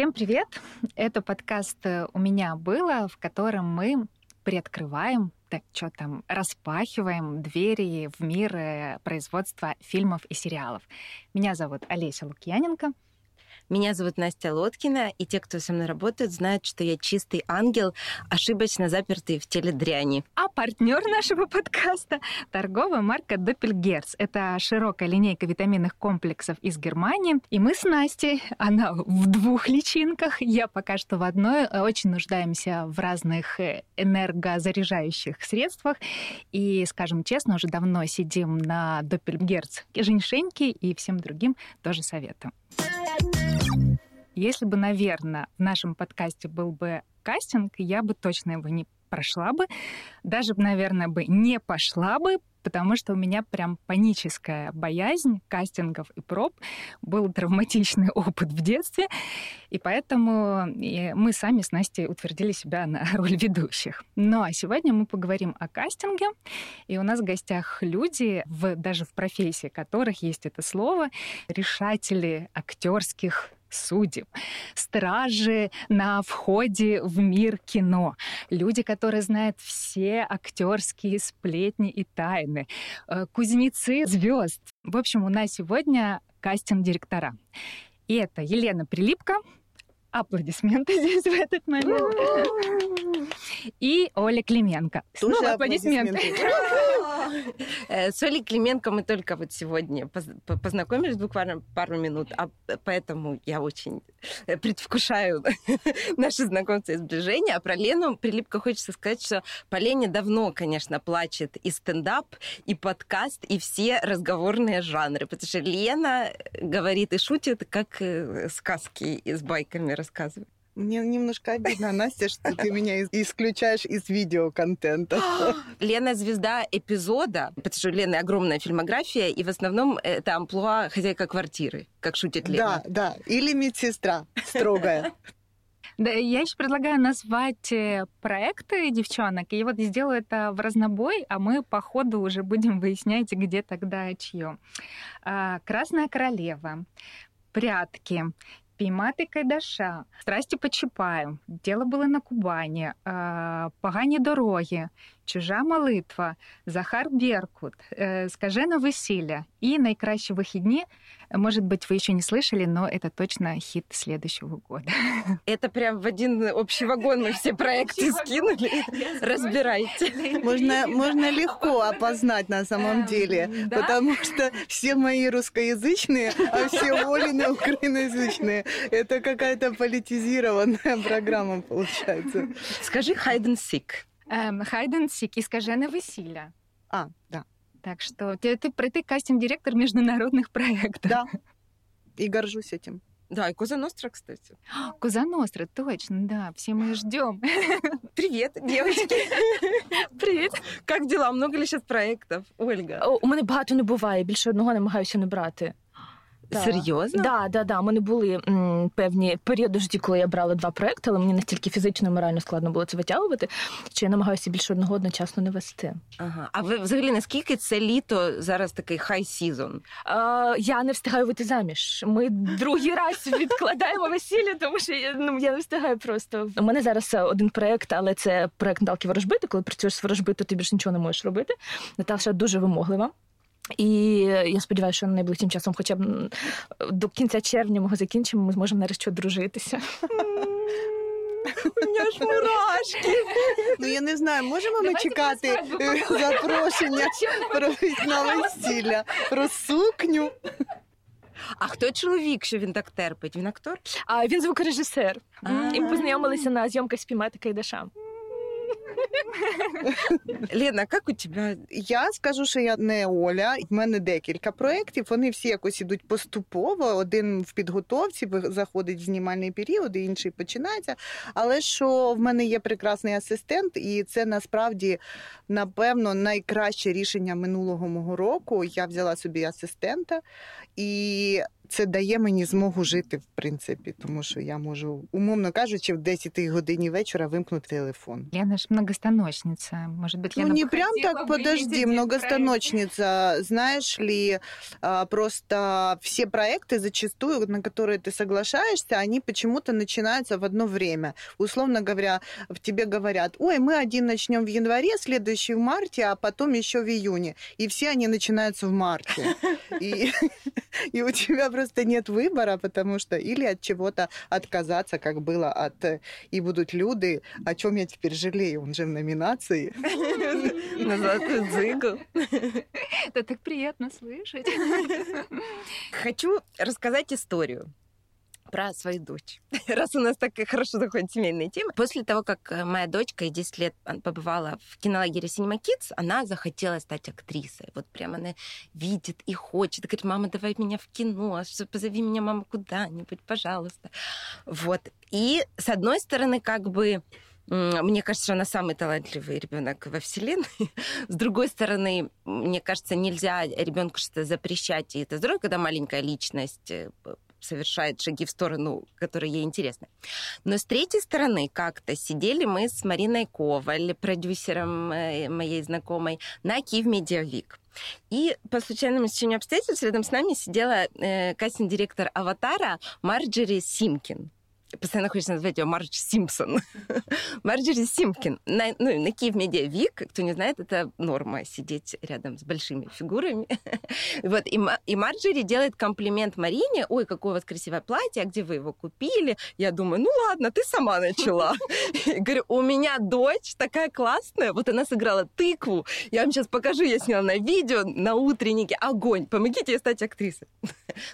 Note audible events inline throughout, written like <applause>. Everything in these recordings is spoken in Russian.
Всем привет! Это подкаст «У меня было», в котором мы приоткрываем так что там, распахиваем двери в мир э, производства фильмов и сериалов. Меня зовут Олеся Лукьяненко. Меня зовут Настя Лоткина, и те, кто со мной работает, знают, что я чистый ангел, ошибочно запертый в теле дряни. А партнер нашего подкаста – торговая марка Doppelgerz. Это широкая линейка витаминных комплексов из Германии. И мы с Настей, она в двух личинках, я пока что в одной, очень нуждаемся в разных э, энергозаряжающих средствах. И, скажем честно, уже давно сидим на Doppelgerz женьшеньке и всем другим тоже советую. Если бы, наверное, в нашем подкасте был бы кастинг, я бы точно его не прошла бы, даже, наверное, бы не пошла бы, потому что у меня прям паническая боязнь кастингов и проб, был травматичный <laughs> опыт в детстве, и поэтому мы сами с Настей утвердили себя на <laughs> роль ведущих. Ну а сегодня мы поговорим о кастинге, и у нас в гостях люди, в, даже в профессии которых есть это слово, решатели актерских судеб, стражи на входе в мир кино, люди, которые знают все актерские сплетни и тайны, э, кузнецы звезд. В общем, у нас сегодня кастинг-директора. И это Елена Прилипка, аплодисменты <laughs> здесь в этот момент. И Оля Клименко. Снова аплодисменты. <laughs> Э, с Олей Клименко мы только вот сегодня познакомились буквально пару минут, а поэтому я очень э, предвкушаю <laughs> наше знакомство и сближение. А про Лену Прилипко хочется сказать, что по Лене давно, конечно, плачет и стендап, и подкаст, и все разговорные жанры, потому что Лена говорит и шутит, как э, сказки с байками рассказывает. Мне немножко обидно, Настя, что ты меня исключаешь из видеоконтента. <gasps> Лена звезда эпизода, потому что у Лены огромная фильмография, и в основном это амплуа хозяйка квартиры, как шутит Лена. Да, да. Или медсестра строгая. <laughs> Да, я еще предлагаю назвать э, проекты девчонок, и вот сделаю это в разнобой, а мы по ходу уже будем выяснять, где тогда чье. А, «Красная королева», «Прятки», Піймати Кайдаша, страсті по Чапаю, діло було на Кубані, погані дороги, чужа молитва, Захар Беркут, скажено весілля и найкращие выходные. Может быть, вы еще не слышали, но это точно хит следующего года. <laughs> Это прям в один общий вагон мы все проекты скинули. Разбирайте. Можно, можно легко опознать на самом деле, потому что все мои русскоязычные, а все Олины украиноязычные. Это какая-то политизированная <laughs> программа получается. Скажи hide and seek Hide and seek и скажене весілля. А, да. Так что ты, ты, ты кастинг-директор международных проектов. <laughs> Да. И горжусь этим. Да, и Куза Ностра, кстати. <gasps> Куза Ностра, точно, да. Все мы ждем. <laughs> Привет, девочки. <laughs> Привіт. Как дела? Много ли сейчас проектов, Ольга? У мене багато не буває. Більше одного намагаюся не брати. Да. Серйозно? Да, да, да. У мене були м, певні періоди в житті, коли я брала два проекти, але мені настільки фізично і морально складно було це витягувати, що я намагаюся більше одного одночасно не вести. Ага. А ви взагалі наскільки це літо зараз такий хай сізон? Е, я не встигаю вийти заміж. Ми другий раз відкладаємо весілля, тому що я, ну, я не встигаю просто. У мене зараз один проект, але це проект Наталки Ворожбити. Коли працюєш з ворожбиту, ти більше нічого не можеш робити. Наташа дуже вимоглива. І я сподіваюся, що найближчим часом, хоча б до кінця червня ми закінчимо, ми зможемо нарешті одружитися. У мене ж мурашки. Ну я не знаю, можемо ми чекати запрошення про на весілля, про сукню. А хто чоловік, що він так терпить? Він актор? А він звукорежисер. І ми познайомилися на зйомках спіймати Кайдаша. Лена, як у тебе? Я скажу, що я не Оля. В мене декілька проєктів. Вони всі якось ідуть поступово. Один в підготовці заходить в знімальний період, інший починається. Але що в мене є прекрасний асистент, і це насправді, напевно, найкраще рішення минулого мого року. Я взяла собі асистента і це дає мені змогу жити, в принципі, тому що я можу, умовно кажучи, в 10 годині вечора вимкнути телефон. Лена ж многостаночница. Может быть, Ну, Лена не бы прям хотела так, бы подожди, видеть многостаночница. Знаешь ли, а, просто все проекты зачастую, на которые ты соглашаешься, они почему-то начинаются в одно время. Условно говоря, в тебе говорят, ой, мы один начнем в январе, следующий в марте, а потом еще в июне. И все они начинаются в марте. И, <laughs> и у тебя просто нет выбора, потому что или от чего-то отказаться, как было от э, «И будут люди», о чем я теперь жалею, он же в номинации. <laughs> На золотую дзыгу. Это так приятно слышать. Хочу рассказать историю про свою дочь. <laughs> Раз у нас так хорошо заходит семейная тема. После того, как э, моя дочка и 10 лет побывала в кинолагере Cinema Kids, она захотела стать актрисой. Вот прямо она видит и хочет. Говорит, мама, давай меня в кино, позови меня, мама, куда-нибудь, пожалуйста. Вот. И, с одной стороны, как бы мне кажется, она самый талантливый ребенок во Вселенной. <laughs> С другой стороны, мне кажется, нельзя ребенку что-то запрещать, и это здорово, когда маленькая личность э, совершает шаги в сторону, которые ей интересны. Но с третьей стороны, как-то сидели мы с Мариной Коваль, продюсером э, моей знакомой, на Киев Media Week. И по случайному стечению обстоятельств рядом с нами сидела э, кастинг-директор «Аватара» Марджери Симкин постоянно хочется назвать ее Мардж Симпсон. <laughs> Марджери Симпкин. На, ну, на Киев Медиа Вик, кто не знает, это норма сидеть рядом с большими фигурами. <laughs> вот, и, и Марджери делает комплимент Марине. Ой, какое у вас красивое платье, а где вы его купили? Я думаю, ну ладно, ты сама начала. <laughs> Говорю, у меня дочь такая классная. Вот она сыграла тыкву. Я вам сейчас покажу, я сняла на видео, на утреннике. Огонь, помогите ей стать актрисой.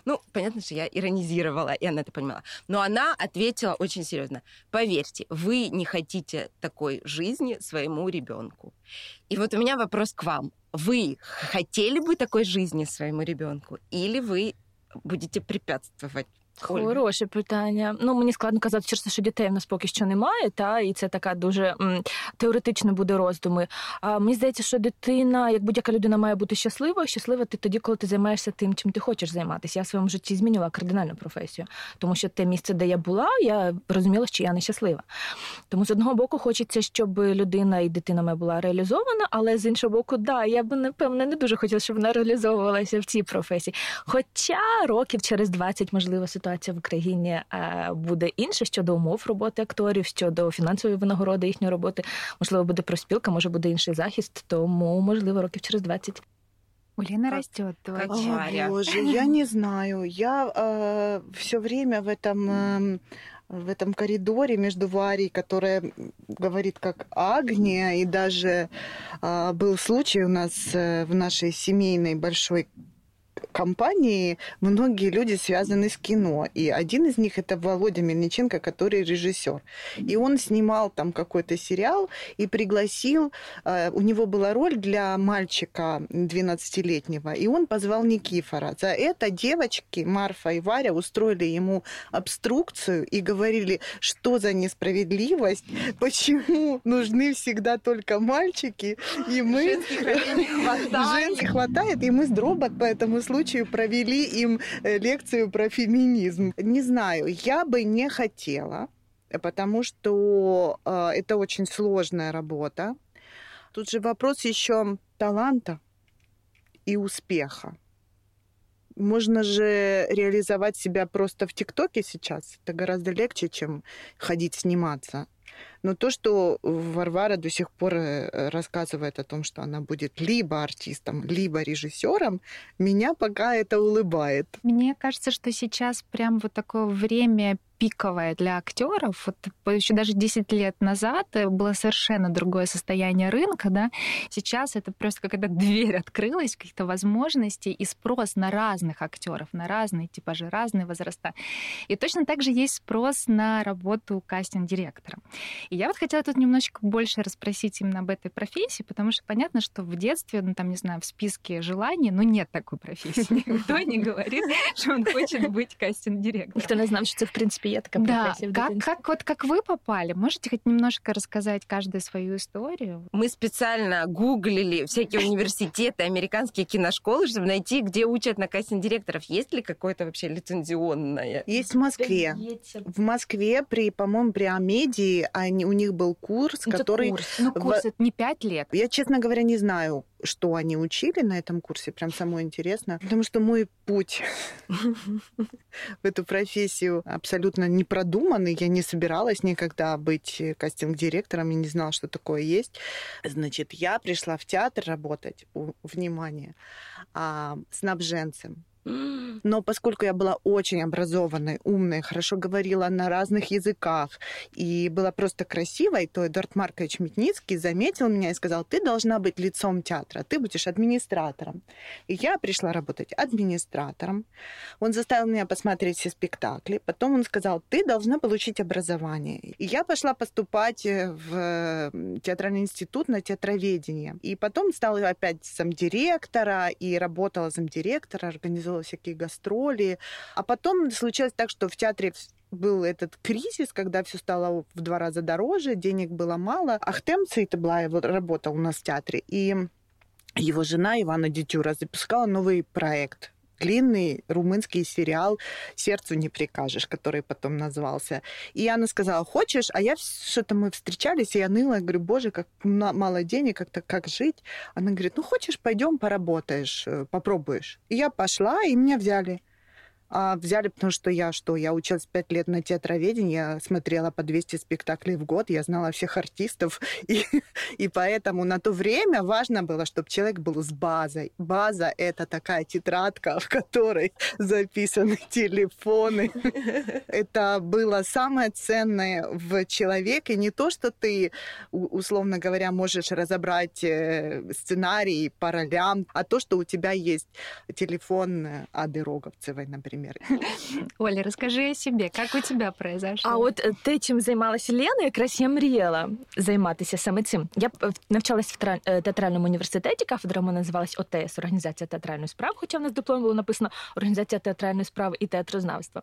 ну, понятно, что я иронизировала, и она это понимала. Но она ответила ответила очень серьезно. Поверьте, вы не хотите такой жизни своему ребенку. И вот у меня вопрос к вам. Вы хотели бы такой жизни своему ребенку, или вы будете препятствовать Хороше питання. Ну мені складно казати через те, що дітей в нас поки що немає, та і це така дуже м, теоретично буде роздуми. А мені здається, що дитина, як будь-яка людина, має бути щаслива. Щаслива ти тоді, коли ти займаєшся тим, чим ти хочеш займатися. Я в своєму житті змінювала кардинальну професію, тому що те місце, де я була, я розуміла, що я не щаслива. Тому з одного боку хочеться, щоб людина і дитина моя була реалізована, але з іншого боку, да, я б напевне не дуже хотіла, щоб вона реалізовувалася в цій професії. Хоча років через 20, можливо, ситуація ситуація в країні е, буде інша щодо умов роботи акторів, щодо фінансової винагороди їхньої роботи. Можливо, буде проспілка, може буде інший захист, тому можливо років через 20. Улена растет. О, Боже, я не знаю. Я э, все время в этом э, в этом коридоре между Варей, которая говорит как Агния, и даже э, был случай у нас э, в нашей семейной большой компании многие люди связаны с кино. И один из них это Володя Мельниченко, который режиссер. И он снимал там какой-то сериал и пригласил... Э, у него была роль для мальчика 12-летнего, и он позвал Никифора. За это девочки Марфа и Варя устроили ему обструкцию и говорили, что за несправедливость, почему нужны всегда только мальчики, и мы... Женских <laughs> хватает. и мы с Дробот по случаю провели им э, лекцию про феминизм. Не знаю, я бы не хотела, потому что э, это очень сложная работа. Тут же вопрос еще таланта и успеха. Можно же реализовать себя просто в ТикТоке сейчас. Это гораздо легче, чем ходить сниматься. Но то, что Варвара до сих пор э, рассказывает о том, что она будет либо артистом, либо режиссером, меня пока это улыбает. Мне кажется, что сейчас прям вот такое время пиковое для актеров. Вот еще даже 10 лет назад было совершенно другое состояние рынка, да. Сейчас это просто какая-то <laughs> дверь открылась, каких-то возможностей и спрос на разных актеров, на разные типажи, разные возраста. И точно так же есть спрос на работу кастинг-директора. И я вот хотела тут немножечко больше расспросить именно об этой профессии, потому что понятно, что в детстве, ну там, не знаю, в списке желаний, ну нет такой профессии. <laughs> Никто не говорит, что он хочет быть кастинг-директором. Никто не знал, что это, в принципе, є така Да, професія. в как, дитинстві. как, вот как вы попали? Можете хоть немножко рассказать каждую свою историю? Мы специально гуглили всякие университеты, американские киношколы, чтобы найти, где учат на кастинг-директоров. Есть ли какое-то вообще лицензионное? Есть в Москве. Здається, В Москве, при, по-моему, при Амедии, они, у них был курс, ну, це который... курс. Ну, В- курс это не пять лет. Я, честно говоря, не знаю, что они учили на этом курсе, прям самое интересно. Потому что мой путь <laughs> в эту профессию абсолютно не продуманный. Я не собиралась никогда быть э, кастинг-директором и не знала, что такое есть. Значит, я пришла в театр работать, у- внимание, а, снабженцем. Но поскольку я была очень образованной, умной, хорошо говорила на разных языках и была просто красивой, то Эдуард Маркович Метницкий заметил меня и сказал, ты должна быть лицом театра, ты будешь администратором. И я пришла работать администратором. Он заставил меня посмотреть все спектакли. Потом он сказал, ты должна получить образование. И я пошла поступать э, в театральный институт на театроведение. И потом стала опять замдиректора и работала замдиректора, организовала всякие гастроли. А потом случилось так, что в театре был этот кризис, когда все стало в два раза дороже, денег было мало. Ахтем Цейтаблаев работал у нас в театре, и его жена Ивана Дитюра запускала новый проект длинный румынский сериал «Сердцу не прикажешь», который потом назвался. И она сказала, хочешь? А я что-то мы встречались, и я ныла, я говорю, боже, как мало денег, как-то как жить? Она говорит, ну хочешь, пойдем поработаешь, э, попробуешь. И я пошла, и меня взяли. А взяли, потому что я что? Я училась пять лет на театроведении, я смотрела по 200 спектаклей в год, я знала всех артистов, <laughs> и, и поэтому на то время важно было, чтобы человек был с базой. База — это такая тетрадка, в которой <laughs> записаны <laughs> телефоны. Это было самое ценное в человеке. Не то, что ты, условно говоря, можешь разобрать э, сценарий по ролям, а то, что у тебя есть телефон э, Ады Роговцевой, например. <laughs> Оля, расскажи о себе, как у тебя произошло? А от е, те, чим займалася Лена, якраз я мріяла займатися саме цим. Я е, навчалась в е, театральному університеті, кафедра мене називалась ОТС, організація театральної справи, хоча в нас диплом було написано Організація театральної справи і театрознавства.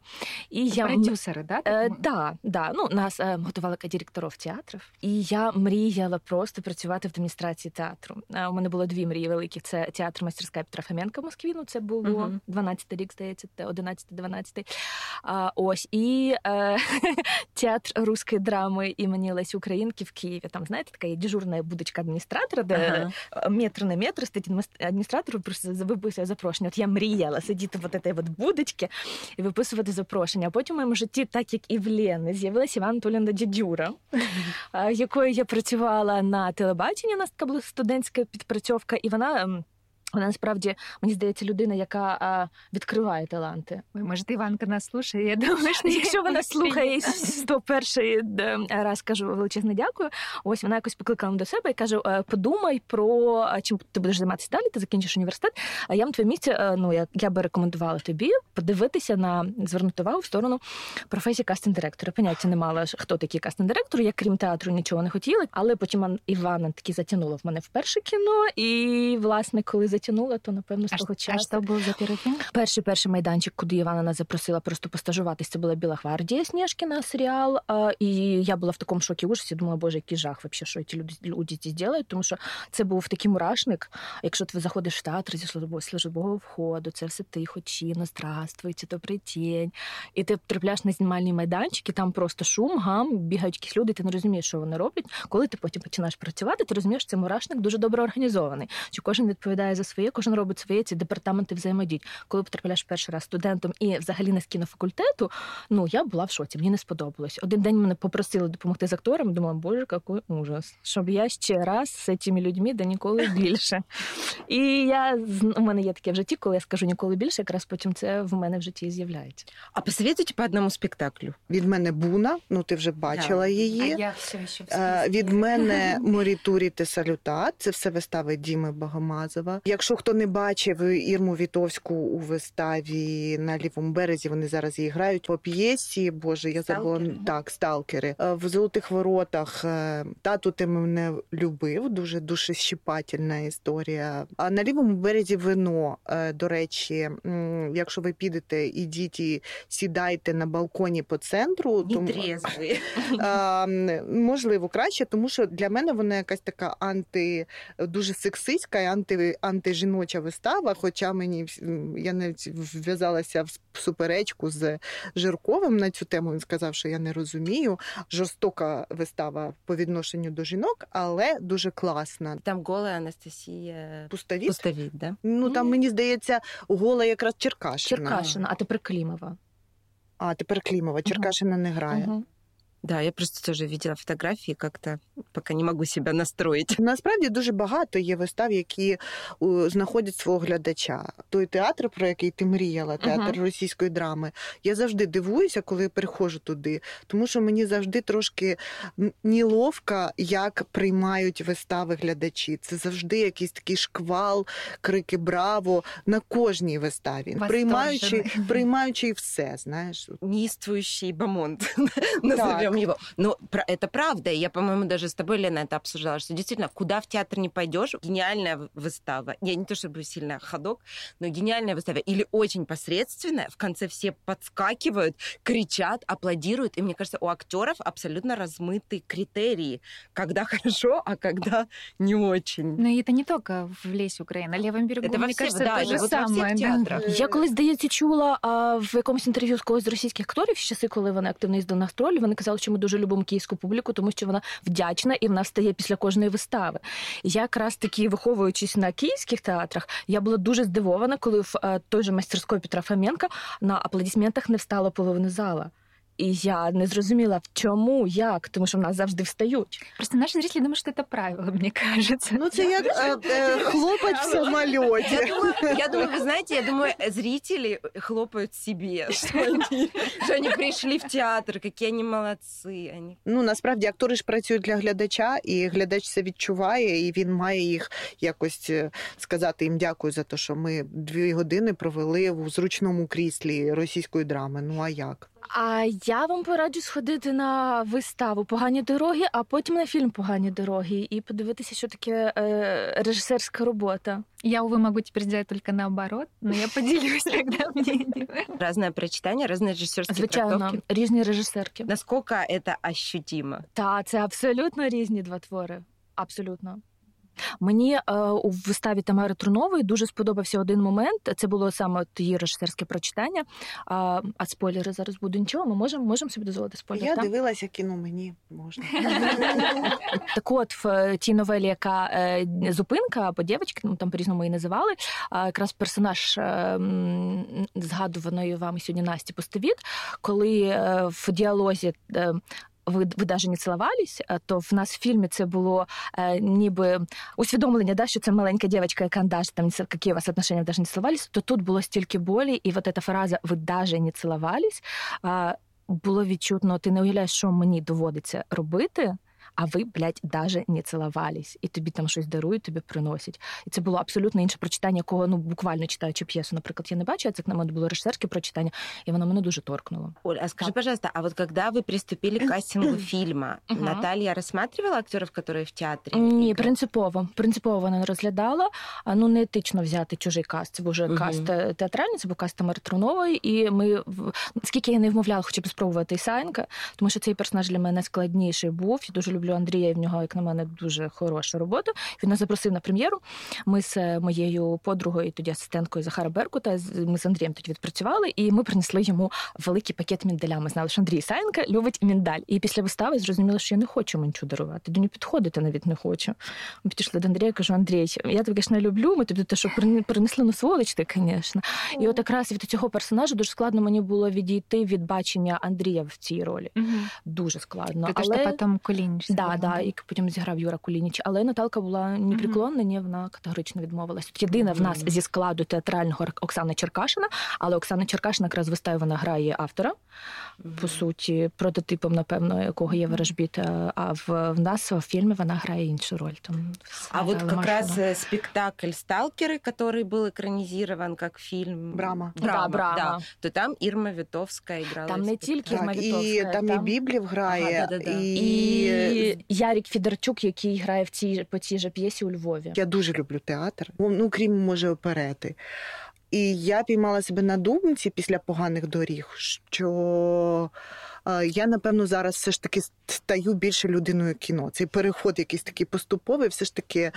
І я продюсеры, да? Е, так да, да. Ну, нас е, готували як директорів театрів, і я мріяла просто працювати в адміністрації театру. Е, у мене було дві мрії великі: це театр майстерська Петра Фоменка в Москві. Ну, це було Мгм. 12 рік, здається, 11-12. А, ось і е, <laughs> театр руської драми імені Лесі Українки в Києві. Там, знаєте, така є дежурна будочка адміністратора, де Ага. метр на метр стоїть адміністратор, просто виписує запрошення. От я мріяла сидіти в от от будочці і виписувати запрошення. А потім у моєму житті, так як і в Лени, з'явилася Іван Анатоліївна Дідюра, а, <laughs> якою я працювала на телебаченні. У нас така була студентська підпрацьовка, і вона. Вона насправді мені здається людина, яка а, відкриває таланти. Ой, может, Иванка нас слушает, я думаю, что Якщо вона слухає, то перший раз кажу величезне дякую. Ось вона якось покликала мене до себе і каже: «Е, подумай про чим ти будеш займатися далі, ти закінчиш університет. А я на твоє місце, е, ну я, я би рекомендувала тобі подивитися на звернути увагу в сторону професії кастинг-директора. Поняття не мала хто такий кастинг-директор. Я крім театру нічого не хотіла. Але потім Івана таки затягнула в мене в перше кіно. І власне, коли затягнула, то напевно з того часу. а что был за фильм? Перший перший майданчик, куди Івана нас запросила просто постажуватись, це була Біла гвардія Снежкіна серіал. І я була в такому шокі ужасі. Думала, боже, який жах, вообще, що ці люди, люди ці зроблять, тому що це був такий мурашник. Якщо ти заходиш в театр зі службового входу, це все тихо, чинно, здравствуйте, добрий день. І ти потрапляєш на знімальний майданчик, і там просто шум, гам, бігають якісь люди, ти не розумієш, що вони роблять. Коли ти потім починаєш працювати, ти розумієш, що цей мурашник дуже добре організований. Що кожен відповідає за своє, кожен робить своє, ці департаменти взаємодіють. Коли потрапляєш перший раз студентом і взагалі не з кінофакультету, ну я була в шоці, мені не сподобалось. Один день мене попросили допомогти з актором. Думала, боже, який ужас, щоб я ще раз з цими людьми, да ніколи <laughs> більше. І я у мене є таке в житті, коли я скажу ніколи більше, якраз потім це в мене в житті і з'являється. А посоветуйте по одному спектаклю. Від мене Буна, ну ти вже бачила А її. я все еще в Е. Від мене <laughs> Морітурі те салютат. Це все вистави Діми Богомазова. Якщо якщо хто не бачив Ірму Вітовську у виставі на лівому березі, вони зараз її грають по п'єсі. Боже, я забула Сталкери? так, сталкери. Е, В золотих воротах е, тату ти мене любив. Дуже душещипательна історія. А на лівому березі вино. Е, До речі, якщо ви підете, ідіть і сідайте на балконі по центру. тому-. Можливо, краще, тому що для мене вона якась така анти дуже сексистська і анти, антижіноча вистава. Хоча мені я навіть вв'язалася в суперечку з Жирковим на цю тему. Він сказав, що я не розумію. Жорстока вистава по відношенню до жінок, але дуже класна. Там голая Анастасия Пустовіт? Пустовит, да? Ну там мені здається, гола якраз Черкашина. Черкашина, а тепер Клімова. А тепер Клімова. Черкашина не грає. Мгм. Да, я просто тоже видела фотографии, как-то пока не могу себя настроить. Насправді дуже багато є вистав, які у, знаходять свого глядача. Той театр, про який ти мріяла, театр Мгм. російської драми. Я завжди дивуюся, коли приходжу туди, тому що мені завжди трошки н- неловко, як приймають вистави глядачі. Це завжди якийсь такий шквал, крики Браво на кожній виставі, приймаючи, Восторжений. приймаючи і все, знаєш. Неистующий бомонд, <laughs> назовем его. Но про- это правда. и Я, по-моему, даже с тобой, Лена, это обсуждала, что действительно, куда в театр не пойдешь, гениальная в- выстава. Я не то чтобы сильно ходок, но гениальная выстава. Или очень посредственная, в конце все подскакивают, кричат, аплодируют. И мне кажется, у актеров абсолютно размытые критерии, когда хорошо, <laughs> а когда не очень. Но это не только в Лесе Украины, на левом берегу, Это во мне всех, кажется, да, то же вот во всех самое. да. театрах. Я колись, здається, чула а, в якомусь інтерв'ю з когось з російських акторів, в часи, коли вони активно їздили на гастролі, вони казали, що ми дуже любимо київську публіку, тому що вона вдячна і вона встає після кожної вистави. Якраз таки, виховуючись на київських театрах, я була дуже здивована, коли в е, той же мастерської Петра Фоменка на аплодисментах не встала половина зала І я не зрозуміла, в чому, як, тому що в нас завжди встають. Просто наши зрители думают, что это правило, мне кажется. Ну це як е, е, хлопець в самольоті. Я думаю, я думаю, вы знаете, я думаю, зрители хлопают себе, что они, что они пришли в театр, какие они молодцы. Они... Ну насправді актори ж працюють для глядача, і глядач це відчуває, і він має їх якось е, сказати їм дякую за те, що ми дві години провели в зручному кріслі російської драми. Ну а як? А я вам пораджу сходити на виставу Погані дороги, а потім на фільм Погані дороги і подивитися, що таке е, режисерська робота. Я, увы, могу теперь сделать только наоборот, но я поделюсь <laughs> тогда мнением. Разное прочитание, разные режиссерские Звичайно, трактовки. різні режисерки. Насколько это ощутимо? Та це абсолютно різні два твори. Абсолютно. Мені е, у виставі Тамари Трунової дуже сподобався один момент. Це було саме от її режисерське прочитання. А, а спойлери зараз будуть нічого. Ми можемо можемо собі дозволити спойлер. Я так? дивилася кіно, мені можна. <laughs> Так от в е, тій новелі, яка е, зупинка або дівчинка, ну там по-різному її називали. Якраз персонаж е, згадуваної вами сьогодні Насті Постовіт, коли е, в діалозі. Ви, ви даже не цілувались, е, то в нас в фільмі це було е, ніби усвідомлення, да, що це маленька дівчинка, яка даже там які у вас отношения, даже не цілувались, то тут було стільки болі, і от ця фраза ви даже не цілувались, е, було відчутно, ти не уявляєш, що мені доводиться робити, а ви, блядь, даже не цілувались. І тобі там щось дарують, тобі приносять. І це було абсолютно інше прочитання, якого ну буквально читаючи п'єсу, наприклад, я не бачу, а це на мене було режисерське прочитання, і воно мене дуже торкнуло. Оль, а скажи, Так. пожалуйста, а вот когда вы приступили к кастингу <clears throat> фильма, <clears throat> Мгм. Наталья рассматривала актеров, которые в театре? Ні, играют? принципово. Принципово вона не розглядала. А ну не етично взяти чужий каст. Це був вже Мгм. каст е, театральний, це був каст Тамари Трунової. І ми в- скільки я не вмовляла, хоча б спробувати Ісаєнка, тому що цей персонаж для мене складніший був. Я дуже люблю Андрія. і В нього, як на мене, дуже хороша робота. Він нас запросив на прем'єру. Ми з е, моєю подругою, тоді асистенткою Захара Беркута. Ми з Андрієм тоді відпрацювали, і ми принесли йому великий пакет міндаля. Ми знали, що Андрій Ісаєнка любить міндаль. І після вистави зрозуміла, що я не хочу нічого дарувати. До нього підходити навіть не хочу. Ми підійшли до Андрія, кажу, Андрій, я тебе, звісно, люблю. Ми тобі те, що прин- принесли ну сволоч ти, звісно. І от якраз від цього персонажа дуже складно мені було відійти від бачення Андрія в цій ролі. Дуже складно. Потому Але... что потом Кулинич. Да, да, і потім зіграв Юра Кулініч. Але Наталка була непреклонна, ні, вона категорично відмовилась. Тут єдина в нас зі складу театрального Оксана Черкашина, але Оксана Черкашина якраз виставі вона грає автора по суті, прототипом, напевно, якого є ворожбіт. А в, в нас в фільмі вона грає іншу роль. Там а вот как раз э, спектакль «Сталкеры», который был экранизирован как фильм «Брама», «Брама», да, Брама. да, то там Ирма Витовская играла. Там не тільки Ірма Так, Вітовська. і там, і Біблів грає, Ага, да-да-да. і... і Ярік Федорчук, який грає в цій по цій же п'єсі у Львові. Я дуже люблю театр, ну крім може оперети. І я піймала себе на думці після поганих доріг, що е, я, напевно, зараз все ж таки стаю більше людиною кіно. Цей переход якийсь такий поступовий, все ж таки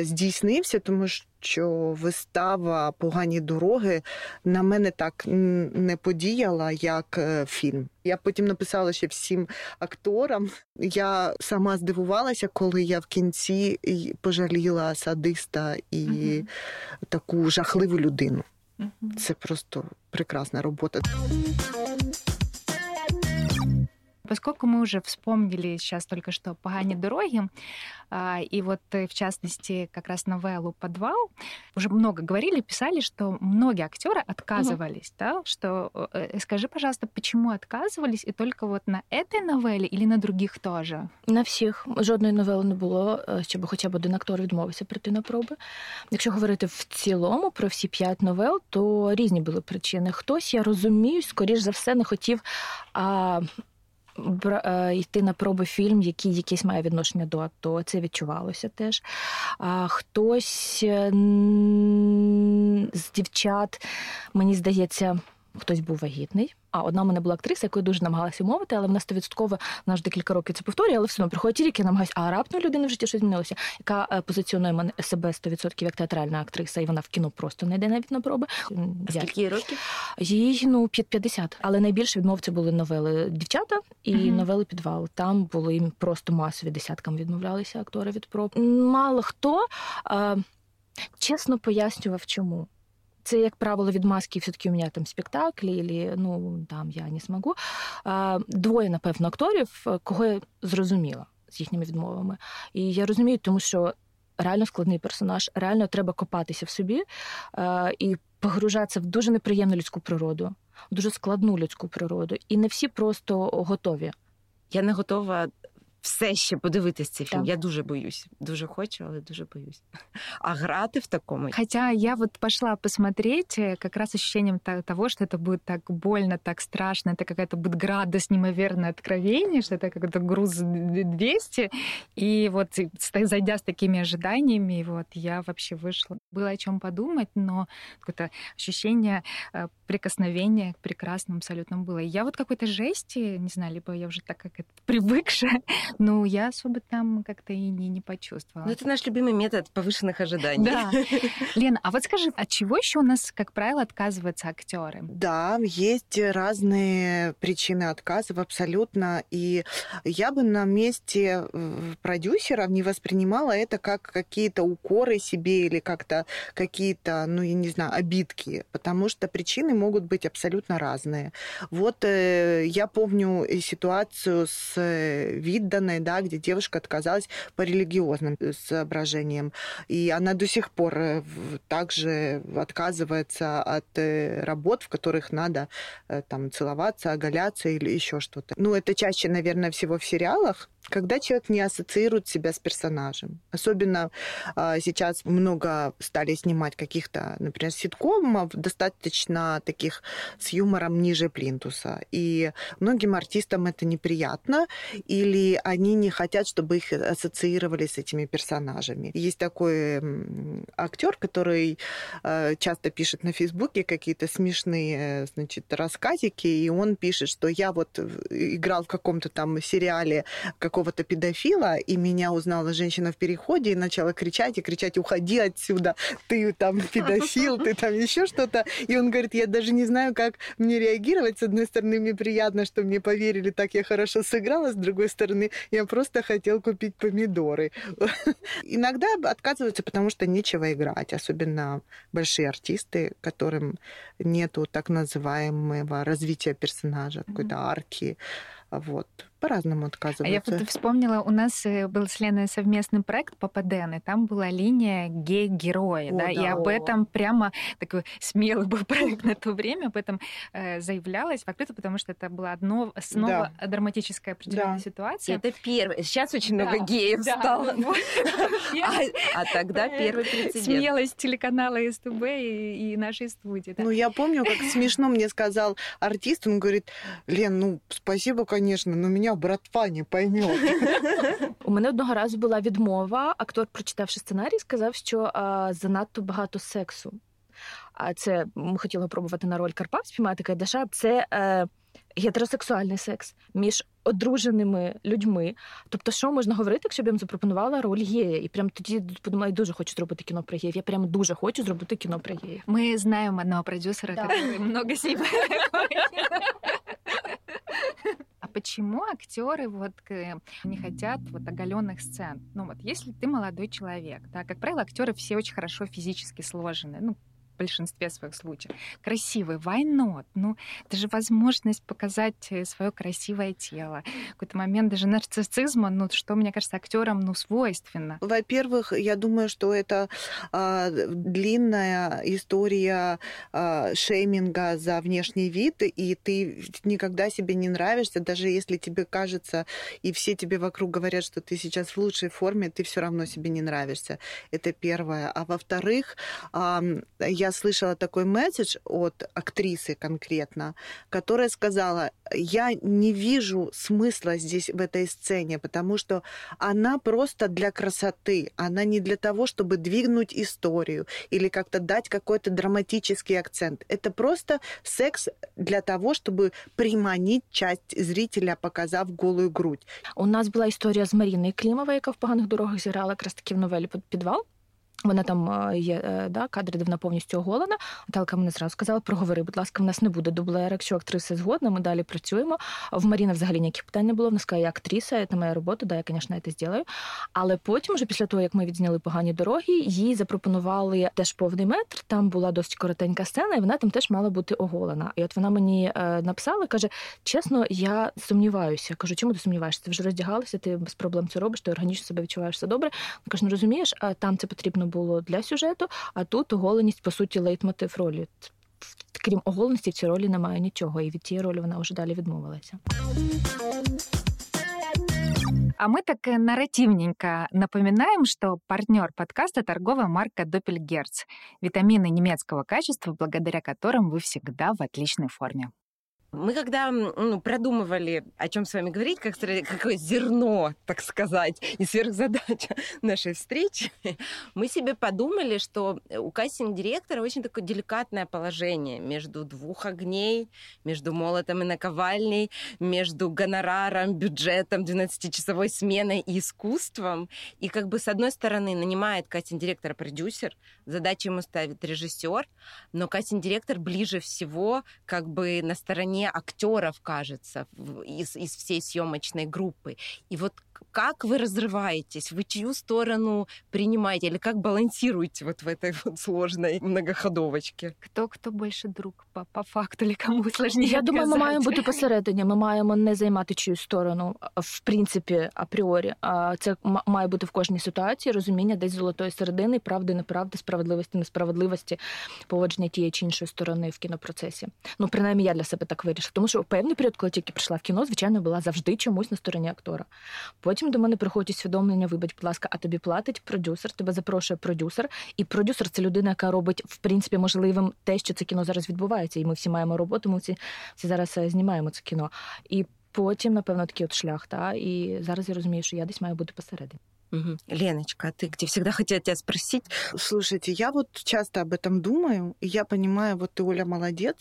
здійснився, тому що вистава Погані дороги на мене так не подіяла, як е, фільм. Я потім написала ще всім акторам. Я сама здивувалася, коли я в кінці пожаліла садиста і Мгм. таку жахливу людину. Мгм. Це просто прекрасна робота. Поскольку мы уже вспомнили сейчас только что «Погани дороги», а, и вот э, в частности как раз новеллу «Подвал», уже много говорили, писали, что многие актеры отказывались, да, что э, скажи, пожалуйста, почему отказывались, и только вот на этой новелле или на других тоже? На всіх жодної новели не було, е, щоб хоча б один актор відмовився прийти на проби. Якщо говорити в цілому про всі п'ять новел, то різні були причини. Хтось, я розумію, скоріш за все, не хотів а, бра- е, йти на проби фільм, який якесь має відношення до АТО. Це відчувалося теж. А хтось е, з дівчат, мені здається, хтось був вагітний. А одна в мене була актриса, яку я дуже намагалася умовити, але вона стовідсотково вона вже декілька років це повторює, але все одно приходять ті рік, я намагаюся, а раптом людини в житті щось змінилося, яка е, позиціонує мене себе 100% як театральна актриса, і вона в кіно просто не йде навіть на проби. Скільки років? їй ну під 50. Але найбільше відмовці були новели дівчата і Мгм. новели підвал. Там були їм просто масові десяткам відмовлялися актори від проб. Мало хто е, чесно пояснював, чому. Це, як правило, відмазки все-таки у мене там спектаклі, або, ну там я не змогу. Двоє, напевно, акторів, е, кого я зрозуміла з їхніми відмовами. І я розумію, тому що реально складний персонаж, реально треба копатися в собі і погружатися в дуже неприємну людську природу, в дуже складну людську природу. І не всі просто готові. Я не готова все ще подивитись цей фільм. Так. Я дуже боюсь. Дуже хочу, але дуже боюсь. <laughs> А грати в такому Хотя я вот пошла посмотреть э, как раз ощущением то- того, что это будет так больно, так страшно, это какая-то будет градус неимоверное откровение, что это какой-то груз д- 200. И вот зайдя с такими ожиданиями, вот я вообще вышла. Было о чем подумать, но какое-то ощущение э, прикосновения к прекрасному абсолютно было. И я вот какой-то жести, не знаю, либо я уже так как это <laughs> привыкшая, но я особо там как-то и не, не почувствовала. Ну, это наш любимый метод повышенных ожиданий. Да. <laughs> Лена, а вот скажи, от чего еще у нас, как правило, отказываются актеры? Да, есть разные причины отказов абсолютно. И я бы на месте э, продюсеров не воспринимала это как какие-то укоры себе или как-то какие-то, ну, я не знаю, обидки, потому что причины могут быть абсолютно разные. Вот э, я помню и ситуацию с э, Видданной, да, где девушка отказалась по религиозным э, соображениям, и она до сих пор э, также отказывается от э, работ, в которых надо там целоваться, оголяться или еще что-то. Ну, это чаще, наверное, всего в сериалах, когда человек не ассоциирует себя с персонажем. Особенно а, сейчас много стали снимать каких-то, например, ситкомов, достаточно таких с юмором ниже плинтуса. И многим артистам это неприятно, или они не хотят, чтобы их ассоциировали с этими персонажами. Есть такой актер, который э, часто пишет на Фейсбуке какие-то смешные, э, значит, рассказики, и он пишет, что я вот э, играл в каком-то там сериале какого-то педофила, и меня узнала женщина в переходе и начала кричать и кричать, уходи отсюда, ты там педофил, ты там еще что-то. И он говорит, я даже не знаю, как мне реагировать. С одной стороны, мне приятно, что мне поверили, так я хорошо сыграла, с другой стороны, я просто хотел купить помидоры. <laughs> Иногда отказываются, потому что нечего играть, особенно большие артисты, которым нету так называемого развития персонажа, какой-то арки. Вот. По-разному отказываются. А я вот вспомнила, у нас э, был с Леной совместный проект по ПДН, и там была линия гей-герои, да, да, и об этом прямо такой смелый был проект на то время, об этом э, заявлялось в открытую, потому что это была одно, снова да. драматическая определенная да. ситуация. Это первое. Сейчас очень да. много геев да. стало. А, а тогда первый прецедент. Смелость телеканала СТБ и нашей студии. Ну, я помню, как смешно мне сказал артист, он говорит, Лен, ну, спасибо, конечно, но меня братва не поймет. У мене одного разу була відмова. Актор, прочитавши сценарій, сказав, що а, занадто багато сексу. А це ми хотіли пробувати на роль Карпат спіймати Кайдаша. Це е, гетеросексуальний секс між одруженими людьми. Тобто, що можна говорити, якщо б я їм запропонувала роль гея? І прям тоді подумала, я дуже хочу зробити кіно про геїв. Я прям дуже хочу зробити кіно про геїв. Ми знаємо одного продюсера, який <laughs> много снимает. <laughs> Почему актеры вот не хотят вот оголенных сцен? Ну вот, если ты молодой человек, да, как правило, актеры все очень хорошо физически сложены, ну большинстве своих случаев. Красивый, why not? Ну, это же возможность показать э, свое красивое тело. В какой-то момент даже нарциссизма, ну, что, мне кажется, актерам, ну, свойственно. Во-первых, я думаю, что это а, длинная история а, шейминга за внешний вид, и ты никогда себе не нравишься, даже если тебе кажется, и все тебе вокруг говорят, что ты сейчас в лучшей форме, ты все равно себе не нравишься. Это первое. А во-вторых, а, я я слышала такой месседж от актрисы конкретно, которая сказала, я не вижу смысла здесь в этой сцене, потому что она просто для красоты, она не для того, чтобы двигнуть историю или как-то дать какой-то драматический акцент. Это просто секс для того, чтобы приманить часть зрителя, показав голую грудь. У нас была история с Мариной Климовой, яка в поганих дорогах зіграла якраз таки в новелі «Підвал». Вона там є е, да, кадри, де вона повністю оголена. Наталка мені зразу сказала, проговори, будь ласка, в нас не буде дублера. Якщо актриса згодна, ми далі працюємо. В Маріна взагалі ніяких питань не було. Вона сказала, я актриса, це моя робота, да, я, звісно, це зроблю. Але потім, вже після того, як ми відзняли погані дороги, їй запропонували теж повний метр. Там була досить коротенька сцена, і вона там теж мала бути оголена. І от вона мені е, написала, каже: чесно, я сумніваюся. Кажу, чому ти сумніваєшся? Ти вже роздягалася, ти без проблем це робиш, ти органічно себе відчуваєш все добре. Вона каже, ну розумієш, там це потрібно було для сюжету, а тут оголеність, по суті, лейтмотив ролі. Крім оголеності, в цій ролі немає нічого, і від тієї ролі вона вже далі відмовилася. А мы так нарративненько напоминаем, что партнер подкаста – торговая марка Doppelgerz. Витамины немецкого качества, благодаря которым вы всегда в отличной форме. Мы когда ну, продумывали, о чем с вами говорить, как, какое зерно, так сказать, и сверхзадача <laughs> нашей встречи, <laughs> мы себе подумали, что у кастинг-директора очень такое деликатное положение между двух огней, между молотом и наковальней, между гонораром, бюджетом, 12-часовой сменой и искусством. И как бы с одной стороны нанимает кастинг-директора продюсер, задачу ему ставит режиссер, но кастинг-директор ближе всего как бы на стороне актеров, кажется, из, из всей съемочной группы. И вот как вы разрываетесь? Вы чью сторону принимаете? Или как балансируете вот в этой вот сложной многоходовочке? Хто хто більше друг по, по факту, или кому сложніше? Я думаю, ми маємо бути посередині. Ми маємо не займати чиюсь сторону, в принципі, апріорі. А це має бути в кожній ситуації розуміння десь золотої середини, правди, неправди, справедливості, несправедливості, поводження тієї чи іншої сторони в кінопроцесі. Ну, принаймні, я для себе так вирішила. Тому що в певний період, коли тільки прийшла в кіно, звичайно, була завжди чомусь на стороні актора. Потім до мене приходять усвідомлення, вибач, будь ласка, а тобі платить продюсер, тебе запрошує продюсер. І продюсер це людина, яка робить в принципі можливим те, що це кіно зараз відбувається. І ми всі маємо роботу. Ми всі, всі зараз е, знімаємо це кіно. І потім, напевно, такий от шлях. Та і зараз я розумію, що я десь маю бути посередині. Угу. Леночка, а ты где всегда хотела тебя спросить? Слушайте, я вот часто об этом думаю, и я понимаю, вот ты, Оля, молодец,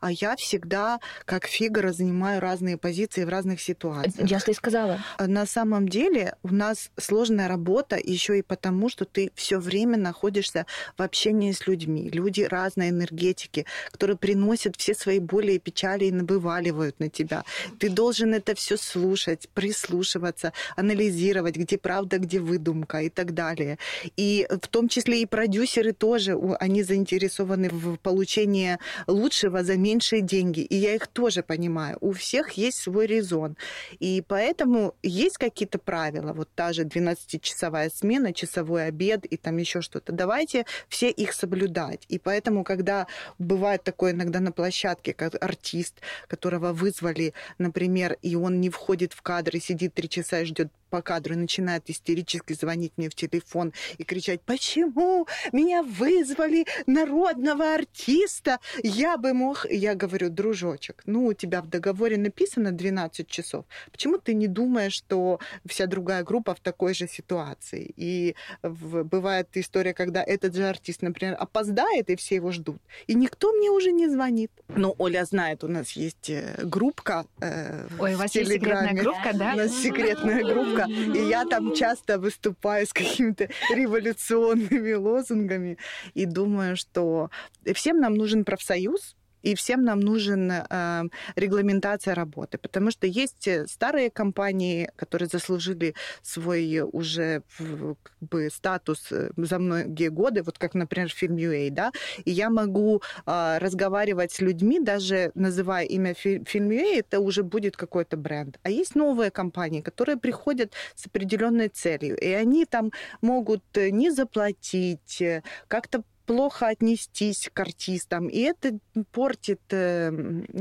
а я всегда, как фигура, занимаю разные позиции в разных ситуациях. Я что и сказала. На самом деле у нас сложная работа еще и потому, что ты все время находишься в общении с людьми. Люди разной энергетики, которые приносят все свои боли и печали и набываливают на тебя. Ты должен это все слушать, прислушиваться, анализировать, где правда, где выдумка и так далее. И в том числе и продюсеры тоже, они заинтересованы в получении лучшего за меньшие деньги. И я их тоже понимаю. У всех есть свой резон. И поэтому есть какие-то правила. Вот та же 12-часовая смена, часовой обед и там еще что-то. Давайте все их соблюдать. И поэтому, когда бывает такое иногда на площадке, как артист, которого вызвали, например, и он не входит в кадр и сидит три часа и ждет по кадру начинает истерически звонить мне в телефон и кричать, почему меня вызвали народного артиста? Я бы мог... Я говорю, дружочек, ну, у тебя в договоре написано 12 часов. Почему ты не думаешь, что вся другая группа в такой же ситуации? И в... бывает история, когда этот же артист, например, опоздает, и все его ждут. И никто мне уже не звонит. Но Оля знает, у нас есть э, группка э, Ой, у вас есть секретная группка, да? У нас секретная группа много. И я там часто выступаю с какими-то <laughs> революционными лозунгами и думаю, что всем нам нужен профсоюз, и всем нам нужен э, регламентация работы, потому что есть э, старые компании, которые заслужили свой уже как бы, статус э, за многие годы, вот как, например, фильм UA, да, и я могу э, разговаривать с людьми, даже называя имя фильм UA, это уже будет какой-то бренд. А есть новые компании, которые приходят с определенной целью, и они там могут э, не заплатить, как-то плохо отнестись к артистам, и это портит э,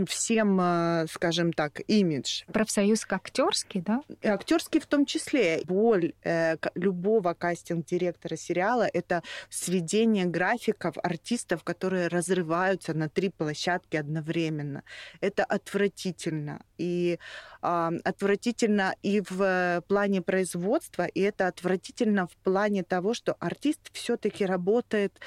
всем, э, скажем так, имидж. Профсоюз актерский, да? Актерский в том числе. Боль э, любого кастинг-директора сериала — это сведение графиков артистов, которые разрываются на три площадки одновременно. Это отвратительно. И э, отвратительно и в плане производства, и это отвратительно в плане того, что артист все-таки работает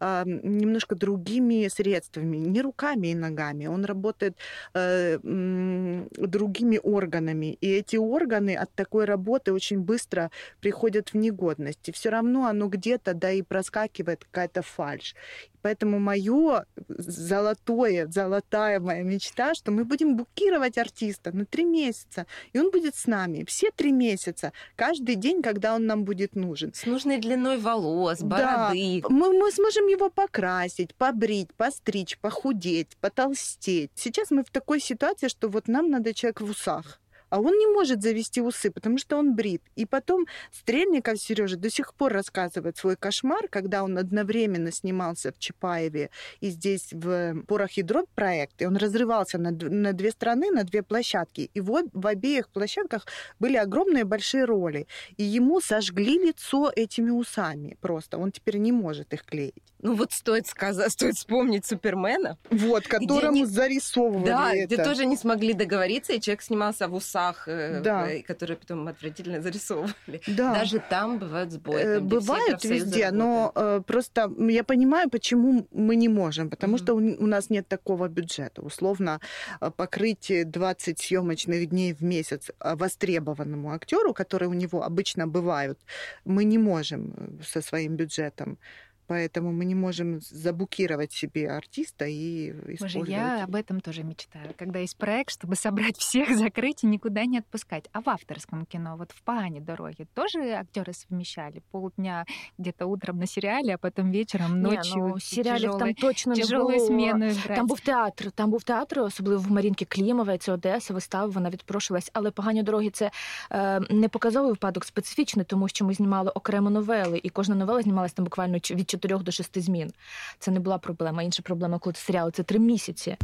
э, немножко другими средствами, не руками и ногами. Он работает э, другими органами. И эти органы от такой работы очень быстро приходят в негодность. И все равно оно где-то, да, и проскакивает какая-то фальш. Поэтому мое золотое, золотая моя мечта, что мы будем букировать артиста на три месяца, и он будет с нами все три месяца, каждый день, когда он нам будет нужен. С нужной длиной волос, бороды. Да. Мы, мы сможем его покрасить, побрить, постричь, похудеть, потолстеть. Сейчас мы в такой ситуации, что вот нам надо человек в усах а он не может завести усы, потому что он брит. И потом Стрельников Сережа до сих пор рассказывает свой кошмар, когда он одновременно снимался в Чапаеве и здесь в Порохидроп проекте. Он разрывался на, на две страны, на две площадки. И в, в обеих площадках были огромные большие роли. И ему сожгли лицо этими усами просто. Он теперь не может их клеить. Ну вот стоит сказать, стоит вспомнить Супермена. Вот, которому они... зарисовывали Да, это. где тоже не смогли договориться, и человек снимался в усах, э, да. которые потом отвратительно <laughs> зарисовывали. Да. Даже там бывают сбои. Там, Бывают везде, но э, просто я понимаю, почему мы не можем, потому mm-hmm. что у, у нас нет такого бюджета. Условно э, покрыть 20 съемочных дней в месяц э, востребованному актеру, которые у него обычно бывают, мы не можем со своим бюджетом. Поэтому мы не можем забукировать себе артиста и использовать. Боже, я об этом тоже мечтаю. Когда есть проект, чтобы собрать всех, <laughs> закрыть и никуда не отпускать. А в авторском кино, вот в «Пане дороги» тоже актеры совмещали? Полдня где-то утром на серіалі, а потом вечером, ночью. Ні, ну, серіалів там точно не було. зміни Там був театр, там був театр, особливо в Марінки Клімової, це Одеса, вистава, вона відпрошувалась. Але погані дороги це е, не показовий випадок специфічний, тому що ми знімали окремо новели, і кожна новела знімалась там буквально від 4 до 6 змін. Це не була проблема. Інша проблема, коли це серіали, це три місяці.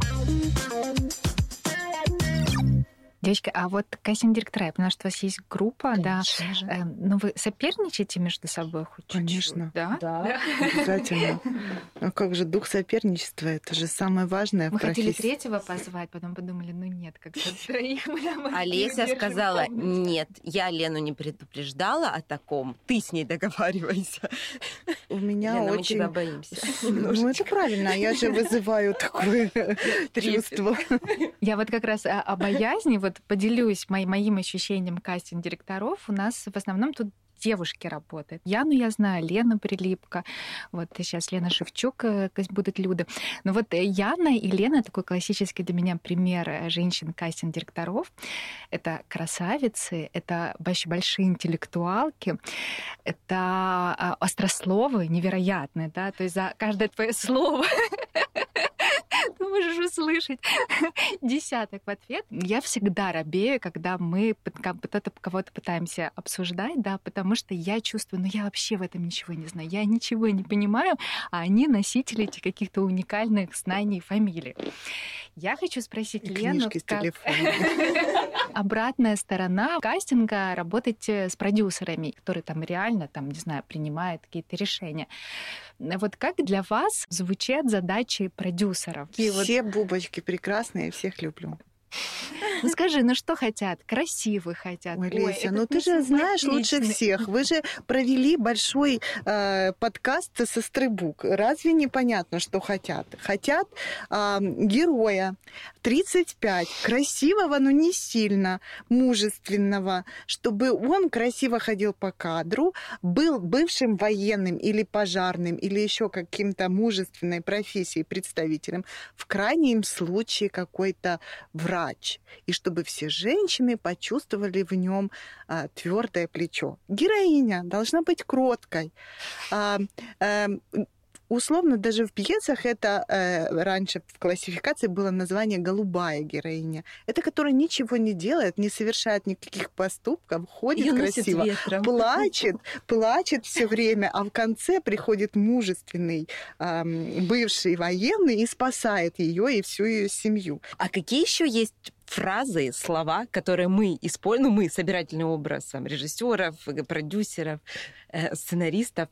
Девочка, а вот кастинг-директора, я поняла, что у вас есть группа, Конечно да. Же. Э, ну, вы соперничаете между собой хоть Конечно. Да? Да. Обязательно. А <laughs> как же дух соперничества? Это же самое важное Мы в профессии. хотели третьего позвать, потом подумали, ну нет, как-то троих <laughs> мы там Олеся сказала, нет, я Лену не предупреждала о таком, ты с ней договаривайся. У меня Лена, мы очень... тебя боимся. <laughs> Ну, это правильно. Я же вызываю такое чувство. Я вот как раз о боязни, вот поделюсь моим, моим ощущением кастинг-директоров. У нас в основном тут девушки работают. Яну я знаю, Лена Прилипка, вот сейчас Лена Шевчук, э, будут Люда. Но вот Яна и Лена такой классический для меня пример женщин-кастинг-директоров. Это красавицы, это большие интеллектуалки, это а, острословы невероятные, да, то есть за каждое твое слово <laughs> можешь услышать <laughs> десяток в ответ. Я всегда робею, когда мы кто-то кого-то пытаемся обсуждать, да, потому что я чувствую, ну я вообще в этом ничего не знаю, я ничего не понимаю, а они носители этих каких-то уникальных знаний фамилий. Я хочу спросить И Лену, как... <laughs> обратная сторона кастинга работать э, с продюсерами, которые там реально, там, не знаю, принимают какие-то решения. Вот как для вас звучат задачи продюсеров? Все вот... бубочки прекрасные, всех люблю. Ну скажи, ну что хотят? Красивый хотят. Ой, Леся, ну ты же знаешь лучше всех. Вы же провели большой э, подкаст со Стрыбук. Разве непонятно, что хотят? Хотят э, героя 35, красивого, но не сильно, мужественного, чтобы он красиво ходил по кадру, был бывшим военным или пожарным, или еще каким-то мужественной профессией представителем. В крайнем случае какой-то врач и чтобы все женщины почувствовали в нем а, твердое плечо. Героиня должна быть кроткой. А, а, условно даже в пьесах это э, раньше в классификации было название голубая героиня. Это которая ничего не делает, не совершает никаких поступков, ходит Её красиво, плачет, плачет все время, а в конце приходит мужественный э, бывший военный и спасает ее и всю ее семью. А какие еще есть фразы, слова, которые мы используем, ну, мы, собирательный образ там, режиссеров, продюсеров, э, сценаристов,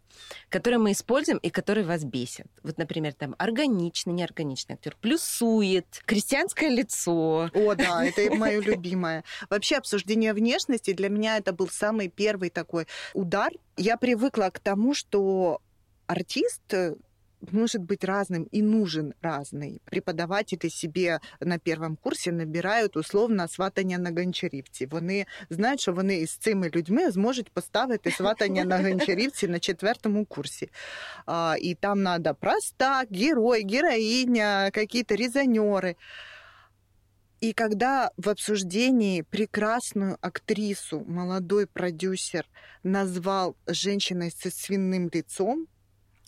которые мы используем и которые вас бесят. Вот, например, там органичный, неорганичный актер, плюсует, крестьянское лицо. О, да, это мое любимое. Вообще обсуждение внешности для меня это был самый первый такой удар. Я привыкла к тому, что артист может быть разным и нужен разный. Преподаватели себе на первом курсі набирають условно сватання на гончарівці. Вони знають, що вони із цими людьми зможуть поставити сватання на гончарівці на четвертому курсі. А, и там надо простак, герой, героиня, какие-то резонеры. И когда в обсуждении прекрасную актрису молодой продюсер назвал женщиной со свиным лицом,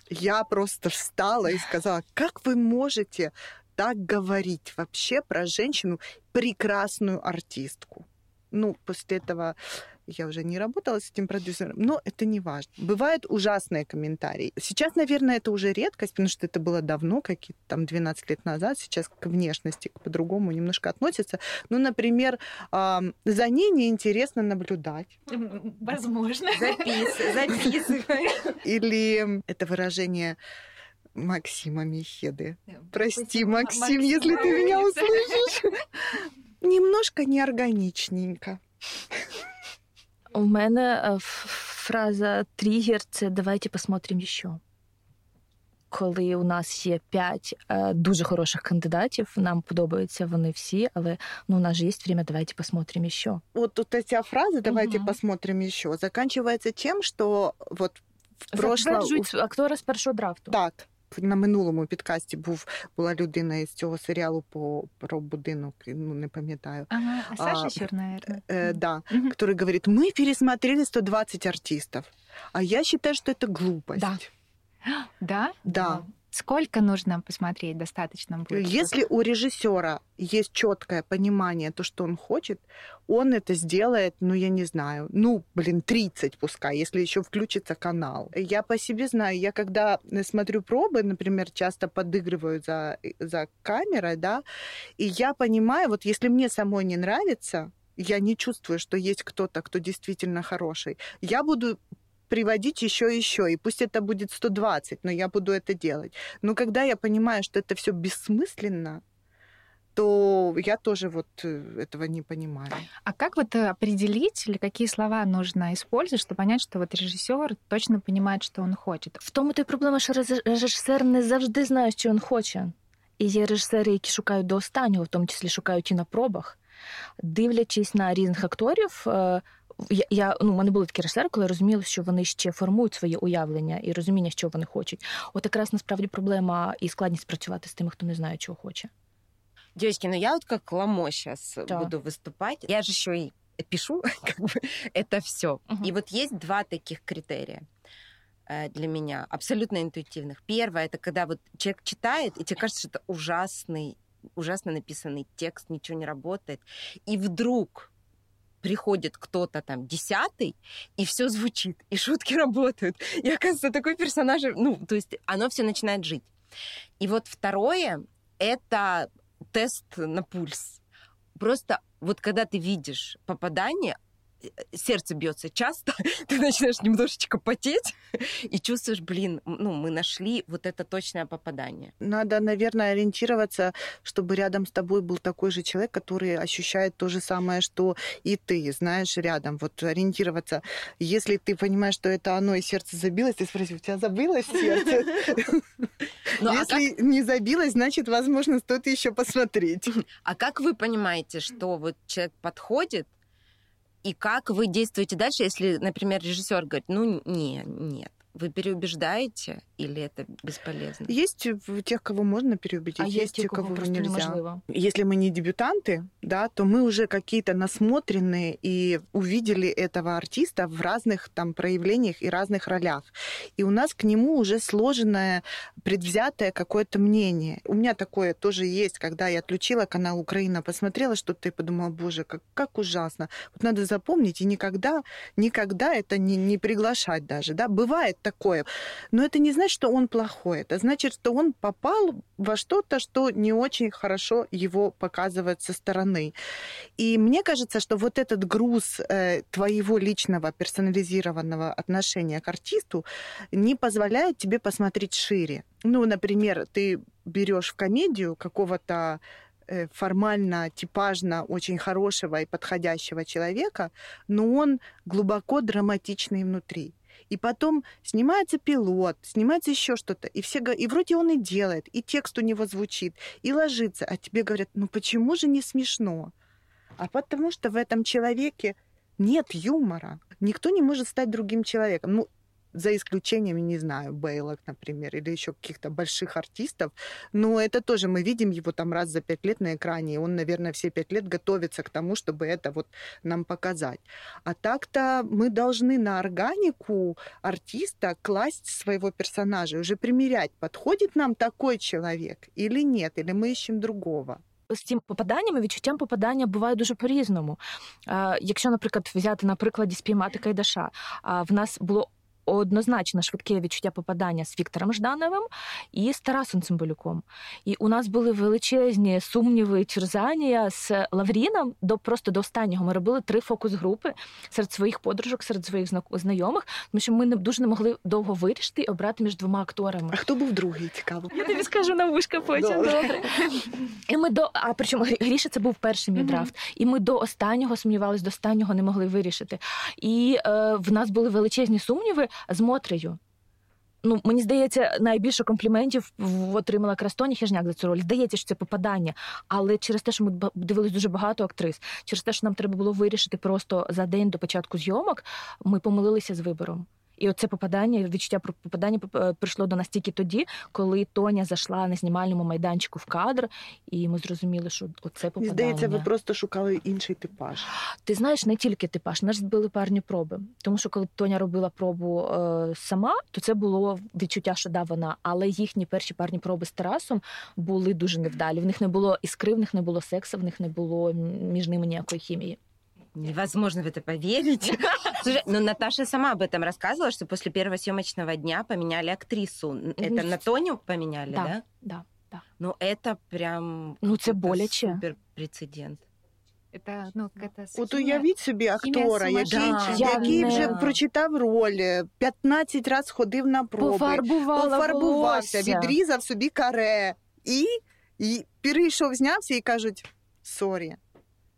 я просто встала и сказала, как вы можете так говорить вообще про женщину, прекрасную артистку? Ну, после этого я уже не работала с этим продюсером, но это не важно. Бывают ужасные комментарии. Сейчас, наверное, это уже редкость, потому что это было давно, какие-то там 12 лет назад. Сейчас к внешности по-другому немножко относятся. Ну, например, за ней неинтересно наблюдать. Возможно. Записывай. Записывай. Или это выражение Максима Мехеды. Прости, Максим, если ты меня услышишь. Немножко неорганичненько. У мене фраза тригер це давайте посмотрим ще. Коли у нас є п'ять е, дуже хороших кандидатів, нам подобаються вони всі, але ну у нас же є время, давайте посмотрим еще. Вот тут эта фраза «давайте угу. посмотрим еще» заканчивается тем, что вот в прошлом... актора з першого драфту. Так, на минулому підкасті був була людина із цього серіалу по про будинок, ну не пам'ятаю. Ага, Саша Щур, наверное. Э, да, угу. который говорит, мы пересмотрели 120 артистов, а я считаю, что это глупость. Да. <gasps> Да? Да. Сколько нужно посмотреть, достаточно будет? Если у режиссера есть четкое понимание, то, что он хочет, он это сделает, ну, я не знаю, ну, блин, 30 пускай, если еще включится канал. Я по себе знаю, я когда смотрю пробы, например, часто подыгрываю за, за камерой, да, и я понимаю, вот если мне самой не нравится, я не чувствую, что есть кто-то, кто действительно хороший. Я буду приводить еще и еще, и пусть это будет 120, но я буду это делать. Но когда я понимаю, что это все бессмысленно, то я тоже вот э, этого не понимаю. А как вот определить или какие слова нужно использовать, чтобы понять, что вот режиссер точно понимает, что он хочет? В тому то й проблема, що режисер не завжди знає, що він хоче. І є режисери, які шукають до останнього, в тому числі шукають і на пробах. Дивлячись на різних акторів, я, я ну, у мене були такі режисери, коли розуміли, що вони ще формують своє уявлення і розуміння, що вони хочуть. От якраз насправді проблема і складність працювати з тими, хто не знає, чого хоче. Девочки, ну я вот как ламо сейчас Да. буду выступать. Я же еще и пишу, <laughs> как бы, это все. Мгм. И вот есть два таких критерия э, для меня, абсолютно интуитивных. Первое, это когда вот человек читает, и тебе кажется, что это ужасный, ужасно написанный текст, ничего не работает. И вдруг приходит кто-то там десятый, и все звучит, и шутки <laughs> работают. И оказывается, такой персонаж, ну, то есть оно все начинает жить. И вот второе, это тест на пульс. Просто вот когда ты видишь попадание, сердце бьется часто, <laughs> ты начинаешь немножечко потеть и чувствуешь, блин, ну, мы нашли вот это точное попадание. Надо, наверное, ориентироваться, чтобы рядом с тобой был такой же человек, который ощущает то же самое, что и ты, знаешь, рядом. Вот ориентироваться. Если ты понимаешь, что это оно, и сердце забилось, ты спроси, у тебя забилось сердце? <laughs> Ну, а, Если не забилось, значит, возможно, стоит еще посмотреть. а как вы понимаете, что вот человек подходит, и как вы действуете дальше, если, например, режиссер говорит, ну, не, нет, вы переубеждаете или это бесполезно? Есть тех, кого можно переубедить, А есть те, кого кого нельзя. неможливо. Если мы не дебютанты, да, то мы уже какие-то насмотренные и увидели этого артиста в разных там проявлениях и разных ролях. И у нас к нему уже сложенное, предвзятое какое-то мнение. У меня такое тоже есть, когда я отключила канал Украина, посмотрела что-то и подумала, боже, как, как ужасно. Вот надо запомнить и никогда, никогда это не, не приглашать даже, да. Бывает такое. Но это не значит, что он плохой. Это значит, что он попал во что-то, что не очень хорошо его показывает со стороны. И мне кажется, что вот этот груз э, твоего личного персонализированного отношения к артисту не позволяет тебе посмотреть шире. Ну, например, ты берешь в комедию какого-то э, формально, типажно очень хорошего и подходящего человека, но он глубоко драматичный внутри. И потом снимается пилот, снимается еще что-то, и все и вроде он и делает, и текст у него звучит, и ложится, а тебе говорят, ну почему же не смешно? А потому что в этом человеке нет юмора. Никто не может стать другим человеком. Ну, за исключением, не знаю, Бейлок, например, или еще каких-то больших артистов. Но это тоже мы видим его там раз за пять лет на экране, и он, наверное, все пять лет готовится к тому, чтобы это вот нам показать. А так-то мы должны на органику артиста класть своего персонажа, уже примерять, подходит нам такой человек или нет, или мы ищем другого. з цим попаданням і відчуттям попадання буває дуже по-різному. Е, якщо, наприклад, взяти на прикладі спіймати Кайдаша, а в нас було однозначно швидке відчуття попадання з Віктором Ждановим і з Тарасом Цимбалюком. І у нас були величезні сумніви, терзання з Лавріном до просто до останнього. Ми робили три фокус-групи серед своїх подружок, серед своїх зна- знайомих, тому що ми не дуже не могли довго вирішити і обрати між двома акторами. А хто був другий цікаво? Я тобі скажу на вушка потім. Добре. Добре. І ми до а причому Грі- Гріша це був перший мій драфт. І ми до останнього сумнівались, до останнього не могли вирішити. І е, в нас були величезні сумніви з Мотрею. Ну, мені здається, найбільше компліментів отримала Крастоні Хижняк за цю роль. Здається, що це попадання. Але через те, що ми дивились дуже багато актрис, через те, що нам треба було вирішити просто за день до початку зйомок, ми помилилися з вибором. І оце попадання, відчуття про попадання е, прийшло до нас тільки тоді, коли Тоня зайшла на знімальному майданчику в кадр, і ми зрозуміли, що оце Мені попадання. здається, ви просто шукали інший типаж. Ти знаєш, не тільки типаж, нас збили парні проби. Тому що коли Тоня робила пробу е, сама, то це було відчуття, що да, вона. Але їхні перші парні проби з Тарасом були дуже невдалі. В них не було іскри, в них не було сексу, в них не було між ними ніякої хімії. Невозможно в это поверить. <laughs> Слушай, ну Наташа сама об этом рассказывала, что после первого съемочного дня поменяли актрису. Н- Это на Тоню поменяли, Да. да? Да, да. Ну это прям Ну, це какой-то боляче. супер прецедент. Это, ну, какая-то От хімія- уявіть собі актора, хімія який, сумасшедша. який Я вже не- прочитав роль, 15 разів ходив на проби, Пофарбувала пофарбувався, волосся. відрізав собі каре і, і перейшов, знявся і кажуть: сорі.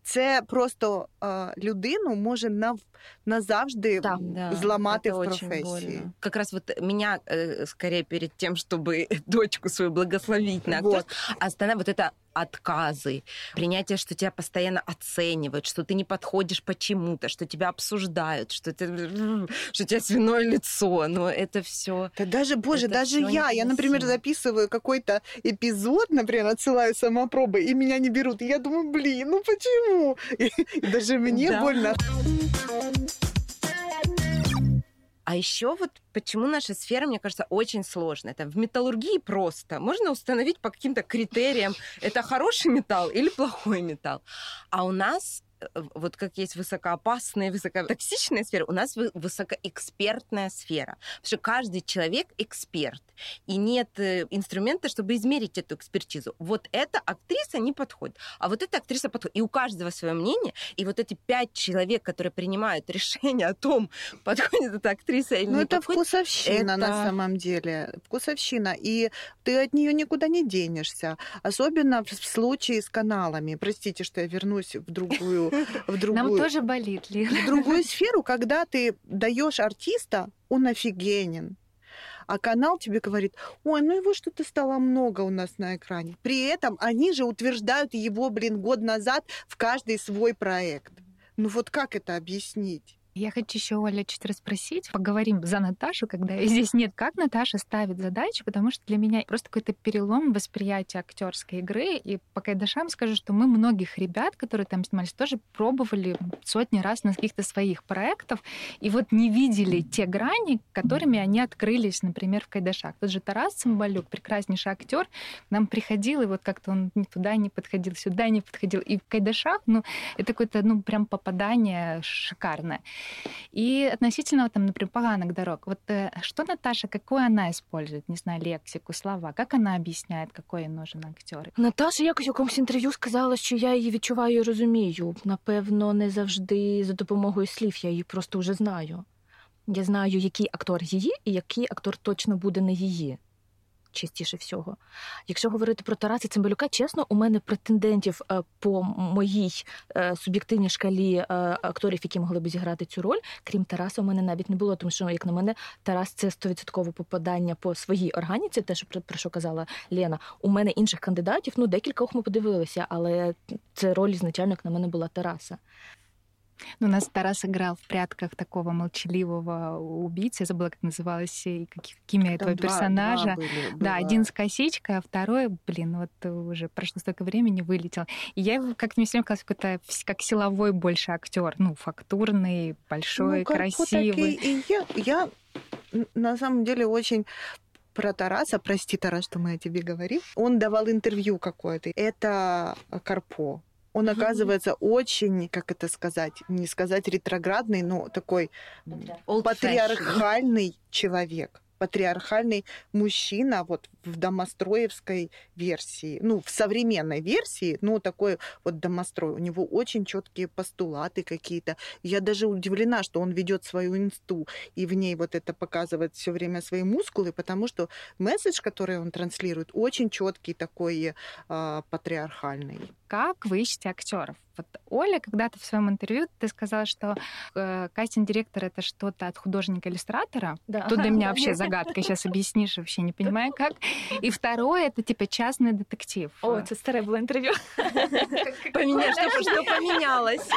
Це просто е, людину може нав, назавжди Так. Да, зламати в професії. больно. Как раз вот меня э, скорее перед тем, <laughs> чтобы <laughs> дочку свою благословить на Вот. актерство, останов- вот это отказы, принятие, что тебя постоянно оценивают, что ты не подходишь почему-то, что тебя обсуждают, что, ты, <laughs> что у тебя свиное лицо. Но это все. Да даже, боже, даже я. Я, например, записываю какой-то эпизод, например, отсылаю самопробы, и меня не берут. И я думаю, блин, ну почему? И, <laughs> и даже мне да. больно. А еще вот почему наша сфера, мне кажется, очень сложная. Это в металлургии просто. Можно установить по каким-то критериям, это хороший металл или плохой металл. А у нас вот как есть высокоопасная, высокотоксичная сфера, у нас высокоэкспертная сфера. Потому что каждый человек эксперт. И нет э, инструмента, чтобы измерить эту экспертизу. Вот эта актриса не подходит. А вот эта актриса подходит. И у каждого свое мнение. И вот эти пять человек, которые принимают <laughs> решение о том, подходит эта актриса или ну, не это подходит. вкусовщина это... на самом деле. Вкусовщина. И ты от нее никуда не денешься. Особенно в случае с каналами. Простите, что я вернусь в другую в другую... Нам тоже болит, Лена. В другую сферу, когда ты даешь артиста, он офигенен. А канал тебе говорит, ой, ну его что-то стало много у нас на экране. При этом они же утверждают его, блин, год назад в каждый свой проект. Ну вот как это объяснить? Я хочу еще, Оля, чуть расспросить. Поговорим за Наташу, когда ее здесь нет. Как Наташа ставит задачи? Потому что для меня просто какой-то перелом восприятия актерской игры. И по Кайдашам скажу, что мы многих ребят, которые там снимались, тоже пробовали сотни раз на каких-то своих проектов. И вот не видели те грани, которыми они открылись, например, в Кайдашах. Тот же Тарас Цымбалюк, прекраснейший актер, нам приходил, и вот как-то он ни туда не подходил, сюда не подходил. И в Кайдашах, ну, это какое-то, ну, прям попадание шикарное. И относительно, там, например, поганок дорог, вот э, что Наташа, какую она использует, не знаю, лексику, слова, как она об'ясняє, какой їй нужен актер? Наташа якось у якомусь інтерв'ю сказала, що я її відчуваю і розумію. Напевно, не завжди за допомогою слів, я її просто вже знаю. Я знаю, який актор її, і який актор точно буде не її частіше всього. Якщо говорити про Тараса Цимбалюка, чесно, у мене претендентів е, по моїй е, суб'єктивній шкалі е, акторів, які могли б зіграти цю роль, крім Тараса, у мене навіть не було, тому що, як на мене, Тарас це стовідсоткове попадання по своїй органіці, те, що про що казала Лена. У мене інших кандидатів, ну декількох ми подивилися, але це роль ізначально, як на мене, була Тараса. Ну, у нас Тарас играл в прятках такого молчаливого убийцы. Я забыла, как называлось и какими этого два, персонажа. Два были, да, один с косичкой, а второй, блин, вот уже прошло столько времени, вылетел. И я как-то мне все время казалось, какой-то как силовой больше актер. Ну, фактурный, большой, ну, красивый. И я, я на самом деле очень про Тараса, прости, Тарас, что мы о тебе говорим, он давал интервью какое-то. Это Карпо он оказывается очень, как это сказать, не сказать ретроградный, но такой патриархальный человек патриархальный мужчина вот в домостроевской версии, ну, в современной версии, ну, такой вот домострой. У него очень четкие постулаты какие-то. Я даже удивлена, что он ведет свою инсту и в ней вот это показывает все время свои мускулы, потому что месседж, который он транслирует, очень четкий такой э, патриархальный Как вы ищете актеров? Вот Оля, когда-то в своем интервью ты сказала, что э, кастинг-директор это что-то от художника-иллюстратора. Да. Тут для меня <laughs> вообще загадка. Сейчас объяснишь, вообще не понимаю как. И второе это типа частный детектив. О, це старе було інтерв'ю. <laughs> Поміняш, що помінялось.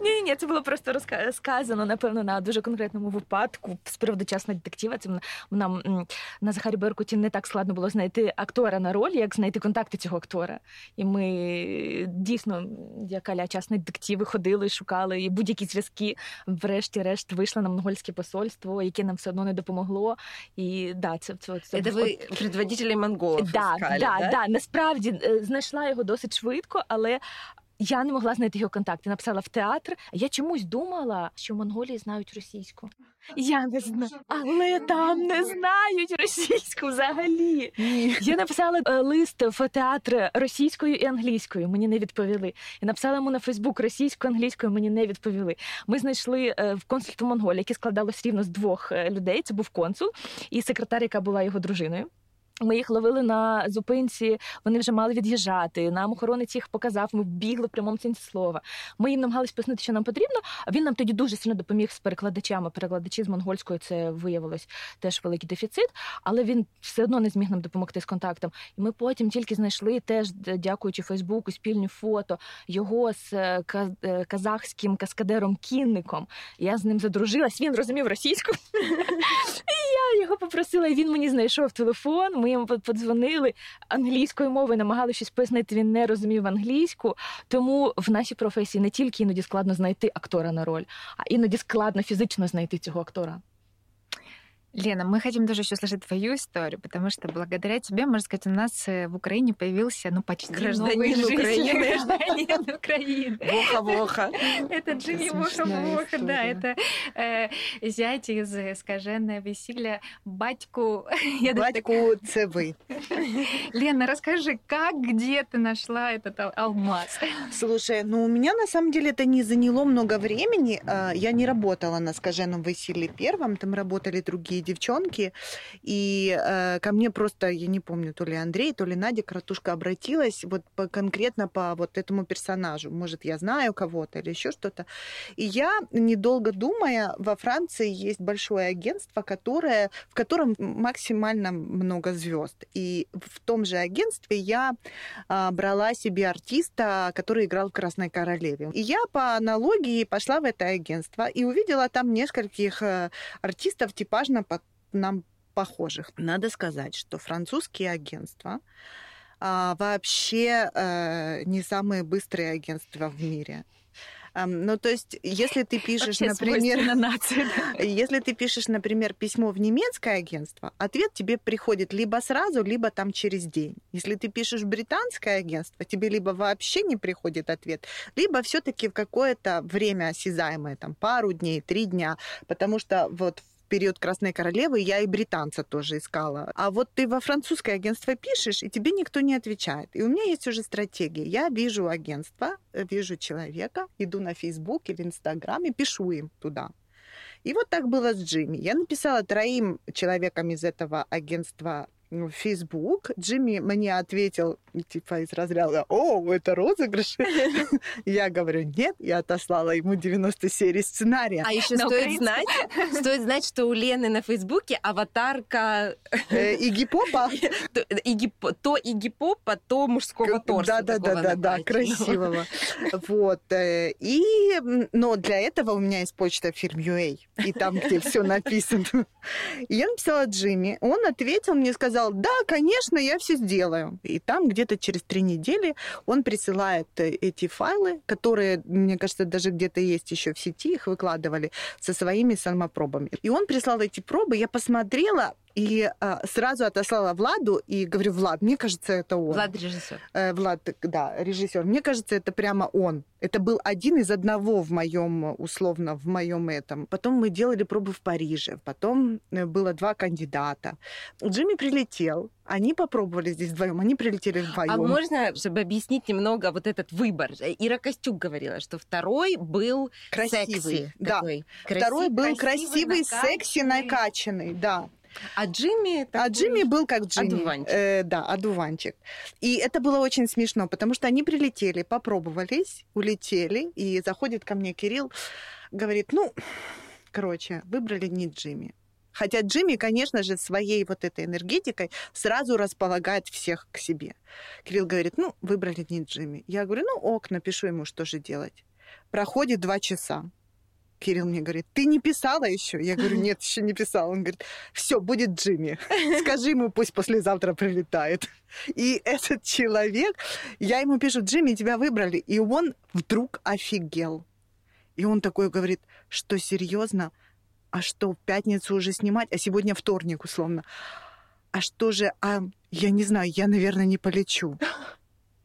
Ні, ні, це було просто розказано, напевно, на дуже конкретному випадку з приводу частного детектива. Це нам на Захарі Беркуті не так складно було знайти актора на роль, як знайти контакти цього актора. І ми дійсно, як аля частні детективи ходили, шукали і будь-які зв'язки. Врешті-решт вийшла на монгольське посольство, яке нам все одно не допомогло. І да, це це, це Це ви предводителі монголів да, да, да, да, насправді е, знайшла його досить швидко, але я не могла знайти його контакти. Написала в театр. Я чомусь думала, що в Монголії знають російську. Я не знаю, але там не знають російську взагалі. Я написала е, лист в театр російською і англійською. Мені не відповіли. Я написала йому на Фейсбук російською, англійською. Мені не відповіли. Ми знайшли е, в консульство Монголії, яке складалось рівно з двох е, людей. Це був консул і секретар, яка була його дружиною. Ми їх ловили на зупинці, вони вже мали від'їжджати. Нам охоронець їх показав, ми бігли в прямому сенсі слова. Ми їм намагалися пояснити, що нам потрібно. А він нам тоді дуже сильно допоміг з перекладачами. Перекладачі з монгольської це виявилось теж великий дефіцит, але він все одно не зміг нам допомогти з контактом. І ми потім тільки знайшли теж, дякуючи Фейсбуку, спільні фото його з е, е, казахським каскадером-кінником. Я з ним задружилась. Він розумів російську. <laughs> Його попросила, і він мені знайшов телефон ми йому подзвонили англійською мовою, намагалися щось пояснити. Він не розумів англійську. Тому в нашій професії не тільки іноді складно знайти актора на роль, а іноді складно фізично знайти цього актора. Лена, мы хотим тоже еще слышать твою историю, потому что благодаря тебе, можно сказать, у нас э, в Украине появился, ну, почти гражданин Украины. <laughs> Гражданин <laughs> Украины. Воха-воха. Это Джимми Воха-воха, да, это э, зять из «Скаженное веселье», батьку... <laughs> Батьку це ви. Лена, расскажи, как, где ты нашла этот алмаз? Слушай, ну, у меня на самом деле это не заняло много времени. А, я не работала на «Скаженном веселье» первом, там работали другие девчонки, и э, ко мне просто, я не помню, то ли Андрей, то ли Надя Кратушка обратилась вот по, конкретно по вот этому персонажу. Может, я знаю кого-то или еще что-то. И я, недолго думая, во Франции есть большое агентство, которое, в котором максимально много звезд. И в том же агентстве я э, брала себе артиста, который играл в «Красной королеве». И я по аналогии пошла в это агентство и увидела там нескольких э, артистов типажно по нам похожих. Надо сказать, что французские агентства а, вообще а, не самые быстрые агентства в мире. Ну, то есть, если ты пишешь, Вообще например, на нации, да. <laughs> если ты пишешь, например, письмо в немецкое агентство, ответ тебе приходит либо сразу, либо там через день. Если ты пишешь в британское агентство, тебе либо вообще не приходит ответ, либо все-таки в какое-то время осязаемое, там пару дней, три дня, потому что вот в период Красной Королевы я и британца тоже искала. А вот ты во французское агентство пишешь, и тебе никто не отвечает. И у меня есть уже стратегия. Я вижу агентство, э, вижу человека, иду на Facebook или Инстаграм и пишу им туда. И вот так было с Джимми. Я написала троим человекам из этого агентства в Facebook. Джимми мне ответил, типа, из разряда, о, это розыгрыш. <laughs> <laughs> Я говорю, нет, я отослала ему 90 серий сценария. А еще стоит знать, <laughs> стоит знать, что у Лены на Фейсбуке аватарка... Э, Игги Попа. То Игги Попа, то мужского торса. Да-да-да, красивого. Вот. Э, и, но для этого у меня есть почта фирм UA, и там, где все написано. Я написала Джимми, он ответил мне, сказал, сказал, да, конечно, я все сделаю. И там где-то через три недели он присылает э, эти файлы, которые, мне кажется, даже где-то есть еще в сети, их выкладывали со своими самопробами. И он прислал эти пробы, я посмотрела, и а, сразу отослала Владу и говорю, Влад, мне кажется, это он. Влад режиссер. Э, Влад, да, режиссер. Мне кажется, это прямо он. Это был один из одного в моем, условно, в моем этом. Потом мы делали пробы в Париже. Потом э, было два кандидата. Джимми прилетел. Они попробовали здесь вдвоем, они прилетели вдвоем. А можно, чтобы объяснить немного вот этот выбор? Ира Костюк говорила, что второй был красивый, секси. Да. Такой. Красив, второй был красивый, красивый секси, накачанный, да. А Джимми... А Джимми был как Джимми. Одуванчик. Э, да, одуванчик. И это было очень смешно, потому что они прилетели, попробовались, улетели, и заходит ко мне Кирилл, говорит, ну, короче, выбрали не Джимми. Хотя Джимми, конечно же, своей вот этой энергетикой сразу располагает всех к себе. Кирилл говорит, ну, выбрали не Джимми. Я говорю, ну, ок, напишу ему, что же делать. Проходит два часа. Кирилл мне говорит, ты не писала еще? Я говорю, <laughs> нет, еще не писала. Он говорит, все, будет Джимми. Скажи ему, пусть послезавтра прилетает. И этот человек, я ему пишу, Джимми, тебя выбрали. И он вдруг офигел. И он такой говорит, что серьезно? А что, в пятницу уже снимать? А сегодня вторник, условно. А что же, а я не знаю, я, наверное, не полечу. <laughs>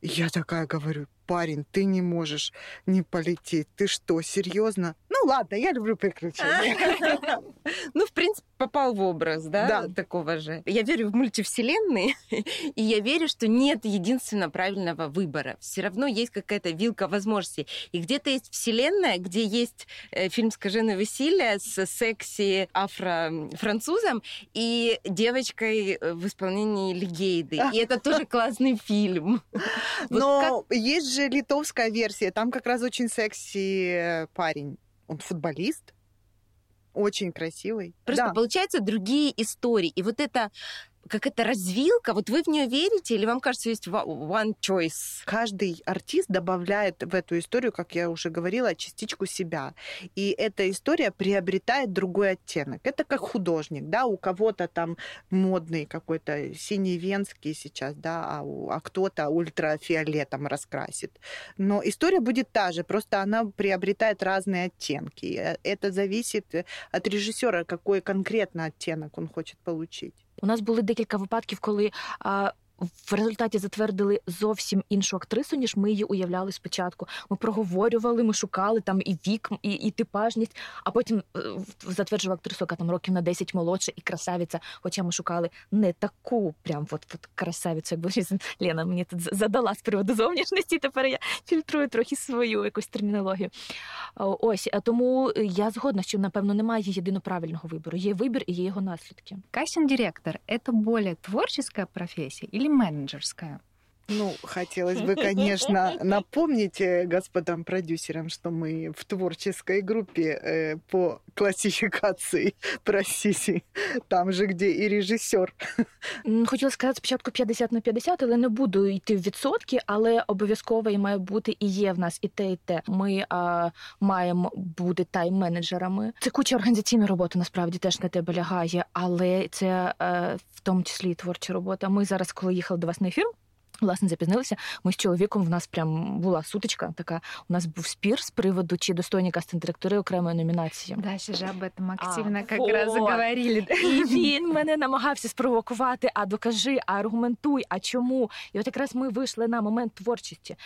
Я такая говорю, парень, ты не можешь не полететь. Ты что, серьезно? Ну, ладно, я люблю приключения. <laughs> Ну, в принципе, попал в образ, да, такого же. Я верю в мультивселенные, <laughs> и я верю, что нет единственно правильного выбора. Все равно есть какая-то вилка возможностей. И где-то есть вселенная, где есть э, фильм «Скаженое веселье» с секси афро-французом и девочкой э, в исполнении Легейды. И это тоже <laughs> классный фильм. Но есть же литовская версия, там как раз очень секси э, парень. Он футболист, очень красивый. Просто Да. получаются другие истории. И вот это как это развилка, вот вы в нее верите, или вам кажется, есть one choice? Каждый артист добавляет в эту историю, как я уже говорила, частичку себя. И эта история приобретает другой оттенок. Это как художник, да, у кого-то там модный какой-то синий венский сейчас, да, а, у- а кто-то ультрафиолетом раскрасит. Но история будет та же, просто она приобретает разные оттенки. Э, Это зависит э, от режиссера, какой конкретно оттенок он хочет получить. У нас були декілька випадків, коли а, в результаті затвердили зовсім іншу актрису, ніж ми її уявляли спочатку. Ми проговорювали, ми шукали там і вік, і, і типажність, а потім е, в- затверджували актрису, яка там років на 10 молодша і красавиця. Хоча ми шукали не таку, прям от, от красавицю, якби Лена мені тут задала з приводу зовнішності. Тепер я фільтрую трохи свою якусь термінологію. Ось а тому я згодна, що напевно немає єдино правильного вибору. Є вибір і є його наслідки. Кастинг-директор — это более творческая профессия или менеджерская? Ну, хотелось бы, конечно, <laughs> напомнить э, господам продюсерам, что мы в творческой группе э, по классификации <laughs> профессий, там же, где и режиссер. М, Хотіла сказати спочатку 50 на 50, але не буду йти в відсотки, але обов'язково і має бути і є в нас і те, і те. Ми а, маємо бути тайм-менеджерами. Це куча організаційної роботи насправді теж на тебе лягає, але це е, в тому числі і творча робота. Ми зараз, коли їхали до вас на ефір. Власне, запізнилися. Ми з чоловіком в нас прям була сутичка. Така у нас був спір з приводу, чи достойні кастинг-директори окремої номінації. Дася же об этом активно А, вот. заговорили. І він мене намагався спровокувати, а докажи, а аргументуй, а чому? І от якраз ми вийшли на момент творчості.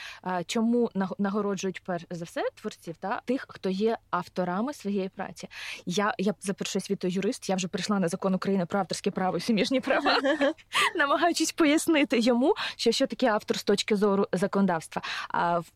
Чому наг- нагороджують перш за все творців та тих, хто є авторами своєї праці. Я, я за першою світою юрист, я вже прийшла на закон України про авторське право і суміжні права, <laughs> намагаючись пояснити йому, що що таке автор з точки зору законодавства.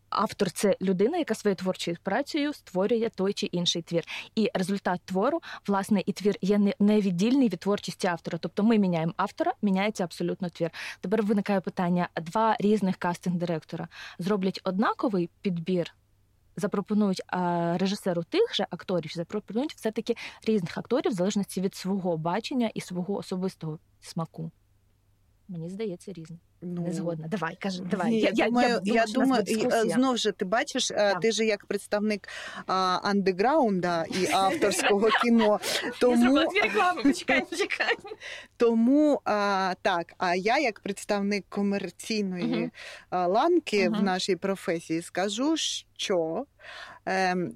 Автор це людина, яка своєю творчою працею створює той чи інший твір. І результат твору, власне, і твір є не- невіддільний від творчості автора. Тобто ми міняємо автора, міняється абсолютно твір. Тепер виникає питання: два різних кастинг-директора зроблять однаковий підбір. Запропонують а, режисеру тих же акторів, запропонують все-таки різних акторів в залежності від свого бачення і свого особистого смаку. Мені здається, різні. Ну, Не згодна. Давай, кажи, давай. Ні, я, думаю, я, у думаю, і, е, знов же ти бачиш, е, Так. ти же як представник а, андеграунда і авторського <laughs> кіно. Тому почекай, <laughs> почекай. Тому а, так, а я як представник комерційної а, ланки в нашій професії скажу, що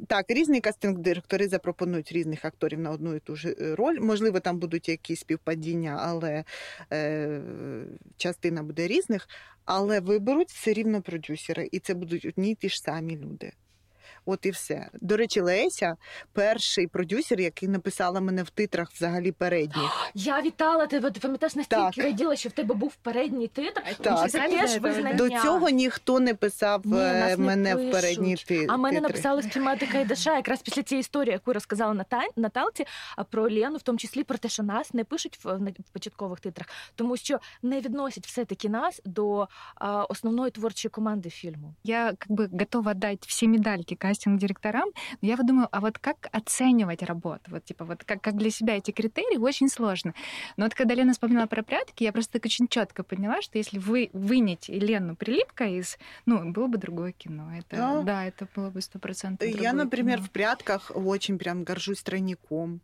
так, різні кастинг-директори запропонують різних акторів на одну і ту ж е, роль. Можливо, там будуть якісь співпадіння, але е, частина буде різних. Але виберуть все рівно продюсери, і це будуть одні й ті ж самі люди. От і все. До речі, Леся перший продюсер, який написала мене в титрах взагалі передніх. Я вітала тебе. Ти пам'ятаєш настільки раділа, що в тебе був передній титр. Так. Це теж визнання. До цього ніхто не писав Ні, е, нас не мене в пишуть. передні ти. А мене написали з кліматика і Даша якраз після цієї історії, яку розказала Ната- Наталці, а про Лену, в тому числі про те, що нас не пишуть в, на- в початкових титрах, тому що не відносять все-таки нас до а, основної творчої команди фільму. Я как бы готова дать все медальки кастинг-директорам, но я вот думаю, а вот как оценивать работу? Вот типа вот как, как для себя эти критерии очень сложно. Но вот когда Лена вспомнила про прятки, я просто так очень четко поняла, что если вы вынете Лену Прилипко из, ну, было бы другое кино. Это, Да. да, это было бы стопроцентно Я, другое например, кино. в прятках очень прям горжусь тройником,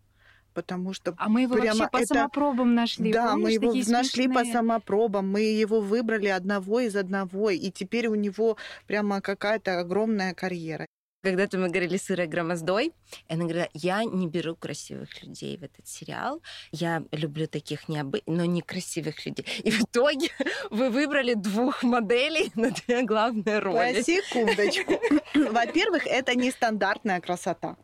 потому что А мы его прямо вообще по это- самопробам нашли. Да, Помнишь, мы его нашли по смешные? самопробам, мы его выбрали одного из одного, и теперь у него прямо какая-то огромная карьера. Когда-то мы говорили с Ирой Громоздой, и она говорила, я не беру красивых людей в этот сериал, я люблю таких необы... но некрасивых людей. И в итоге <laughs> вы выбрали двух моделей на две главные роли. По секундочку. <laughs> Во-первых, это нестандартная красота.